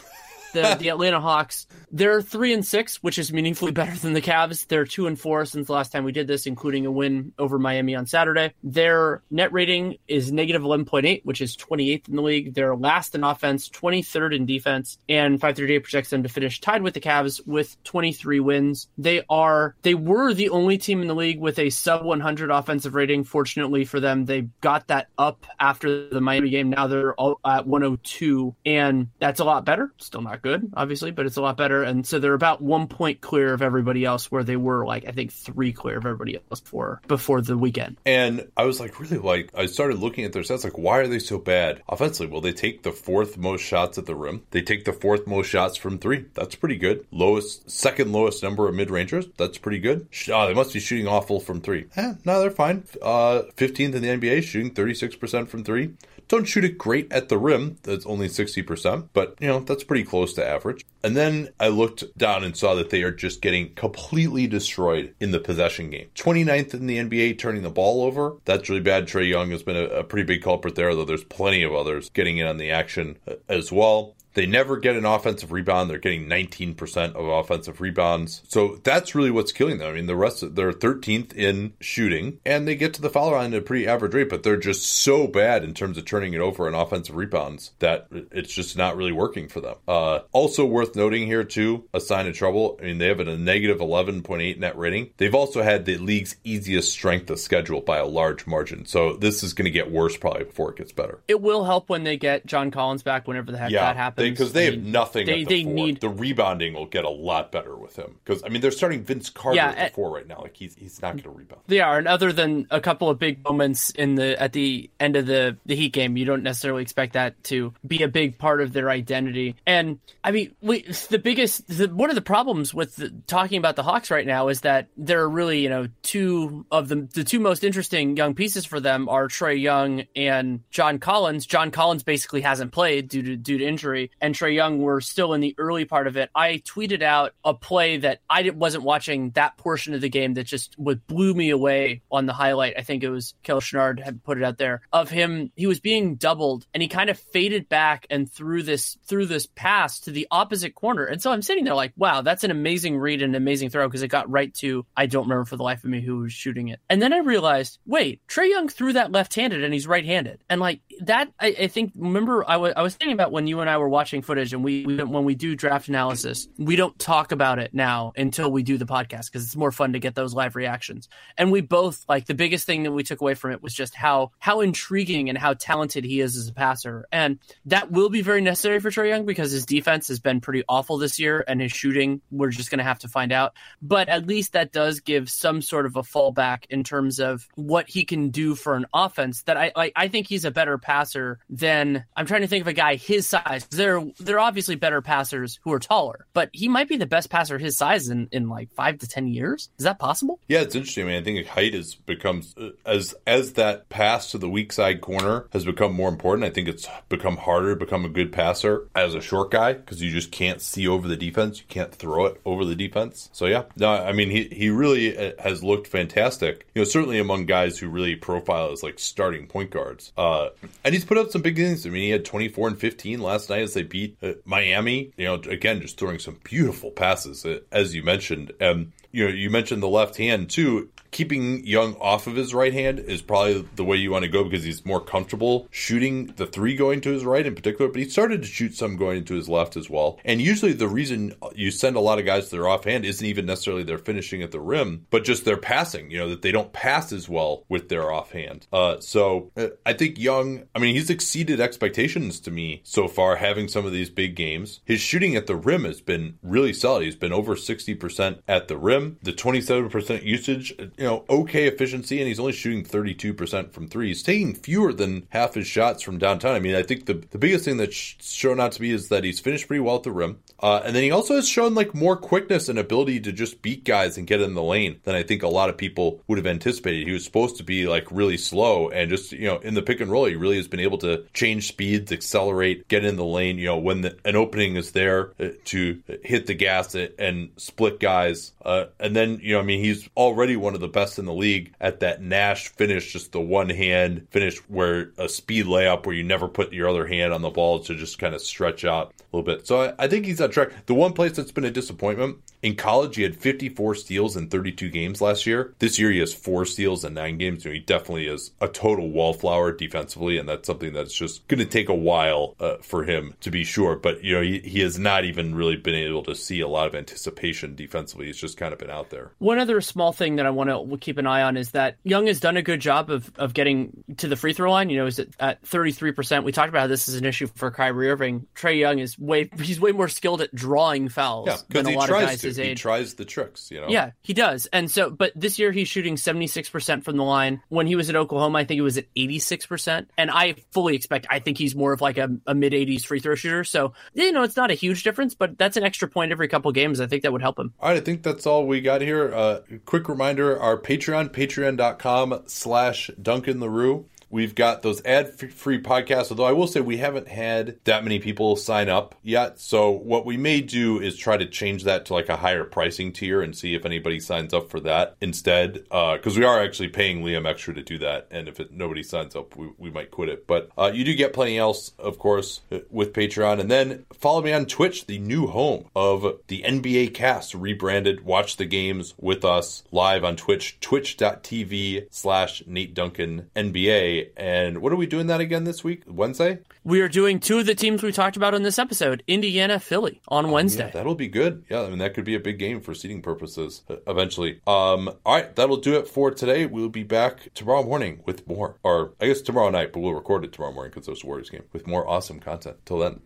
the, the Atlanta Hawks. They're three and six, which is meaningfully better than the Cavs. They're two and four since the last time we did this, including a win over Miami on Saturday. Their net rating is negative 11.8, which is 28th in the league. They're last in offense, 23rd in defense, and 538 projects them to finish tied with the Cavs with 23 wins. They are they were the only team in the league with a sub 100 offensive rating. Fortunately for them, they got that up after the Miami game. Now they're all at 102, and that's a lot better. Still not good, obviously, but it's a lot better. And so they're about one point clear of everybody else, where they were like I think three clear of everybody else before before the weekend.
And I was like, really, like I started looking at their stats, like why are they so bad offensively? Well, they take the fourth most shots at the rim. They take the fourth most shots from three. That's pretty good. Lowest, second lowest number of mid rangers. That's pretty good. Oh, they must be shooting awful from three. Eh, no, they're fine. Uh, 15th in the NBA, shooting 36% from three. Don't shoot it great at the rim. That's only 60%, but you know, that's pretty close to average. And then I looked down and saw that they are just getting completely destroyed in the possession game. 29th in the NBA turning the ball over. That's really bad. Trae Young has been a, a pretty big culprit there, though there's plenty of others getting in on the action uh, as well. They never get an offensive rebound. They're getting 19% of offensive rebounds. So that's really what's killing them. I mean, the rest of, they're 13th in shooting and they get to the foul line at a pretty average rate, but they're just so bad in terms of turning it over on offensive rebounds that it's just not really working for them. Uh, also worth noting here too, a sign of trouble. I mean, they have a negative 11.8 net rating. They've also had the league's easiest strength of schedule by a large margin. So this is going to get worse probably before it gets better.
It will help when they get John Collins back whenever the heck yeah, that happens
because they, they, have nothing. They, the they need the rebounding will get a lot better with him because I mean they're starting Vince Carter yeah, at the four right now. Like he's he's not going to rebound.
They are, and other than a couple of big moments in the at the end of the the Heat game, you don't necessarily expect that to be a big part of their identity. And I mean, we, the biggest the, one of the problems with the, talking about the Hawks right now is that there are really you know two of the the two most interesting young pieces for them are Trae Young and John Collins. John Collins basically hasn't played due to due to injury, and Trae Young were still in the early part of it, I tweeted out a play that I wasn't watching that portion of the game that just would blew me away on the highlight. I think it was KL Chouinard had put it out there of him. He was being doubled and he kind of faded back and threw this through this pass to the opposite corner. And so I'm sitting there like, wow, that's an amazing read and an amazing throw because it got right to I don't remember for the life of me who was shooting it. And then I realized, wait, Trae Young threw that left-handed and he's right-handed. And like that, I, I think remember I was I was thinking about when you and I were watching footage and we, we when we do draft analysis, we don't talk about it now until we do the podcast because it's more fun to get those live reactions. And we both like the biggest thing that we took away from it was just how how intriguing and how talented he is as a passer, and that will be very necessary for Trae Young because his defense has been pretty awful this year, and his shooting we're just going to have to find out. But at least that does give some sort of a fallback in terms of what he can do for an offense. That I I, I think he's a better passer than I'm trying to think of a guy his size. They're they're obviously better passers who are taller, but he might be the best passer his size in, in like five to ten years. Is that possible?
Yeah, it's interesting. I mean, I think height has become uh, as as that pass to the weak side corner has become more important. I think it's become harder to become a good passer as a short guy because you just can't see over the defense. You can't throw it over the defense. So yeah, no, I mean he he really uh, has looked fantastic. You know, certainly among guys who really profile as like starting point guards. Uh, and he's put up some big things. I mean, he had 24 and 15 last night as they beat uh, Miami. You know, again, just throwing some beautiful passes, uh, as you mentioned. Um, you know, you mentioned the left hand too keeping Young off of his right hand is probably the way you want to go because he's more comfortable shooting the three going to his right in particular. But he started to shoot some going into his left as well. And usually the reason you send a lot of guys to their offhand isn't even necessarily their finishing at the rim, but just their passing. You know that they don't pass as well with their offhand. Uh, so uh, I think Young. I mean, he's exceeded expectations to me so far. Having some of these big games, his shooting at the rim has been really solid. He's been over sixty percent at the rim. The twenty-seven percent usage you know, okay efficiency, and he's only shooting 32% from three. He's taking fewer than half his shots from downtown. I mean, I think the, the biggest thing that's shown out to me is that he's finished pretty well at the rim. Uh, and then he also has shown like more quickness and ability to just beat guys and get in the lane than I think a lot of people would have anticipated. He was supposed to be like really slow and just, you know, in the pick and roll, he really has been able to change speeds, accelerate, get in the lane, you know, when the, an opening is there uh, to hit the gas and split guys. Uh, and then, you know, I mean, he's already one of the best in the league at that Nash finish, just the one hand finish where a speed layup where you never put your other hand on the ball to just kind of stretch out little bit. So I, I think he's on track. The one place that's been a disappointment in college, he had 54 steals in 32 games last year. This year, he has four steals in nine games. he definitely is a total wallflower defensively, and that's something that's just going to take a while uh, for him to be sure. But you know, he, he has not even really been able to see a lot of anticipation defensively. He's just kind of been out there.
One other small thing that I want to keep an eye on is that Young has done a good job of of getting to the free throw line. You know, is at 33 percent. We talked about how this is an issue for Kyrie Irving. Trae Young is way he's way more skilled at drawing fouls yeah, than a lot of guys
to
his age.
He tries the tricks, you know.
Yeah, he does. And so, but this year he's shooting 76% from the line. When he was at Oklahoma, I think it was at 86%. And I fully expect, I think he's more of like a, a mid 80s free throw shooter. So, you know, it's not a huge difference, but that's an extra point every couple games. I think that would help him.
All right, I think that's all we got here. Uh, quick reminder our Patreon, patreon.com slash Duncan Leroux we've got those ad free podcasts. Although I will say we haven't had that many people sign up yet. So what we may do is try to change that to like a higher pricing tier and see if anybody signs up for that instead. Because uh, we are actually paying Liam extra to do that, and if it, nobody signs up, we, we might quit it. But uh, you do get plenty else, of course, with Patreon. And then follow me on Twitch, the new home of the NBA cast, rebranded. Watch the games with us live on Twitch, twitch.tv slash Nate Duncan NBA. And what are we doing that again this week? Wednesday?
We are doing two of the teams we talked about in this episode Indiana, Philly on Wednesday.
Yeah, that'll be good. Yeah, I mean, that could be a big game for seating purposes uh, eventually. Um, all right, that'll do it for today. We'll be back tomorrow morning with more, or I guess tomorrow night, but we'll record it tomorrow morning because there's a Warriors game with more awesome content. Till then.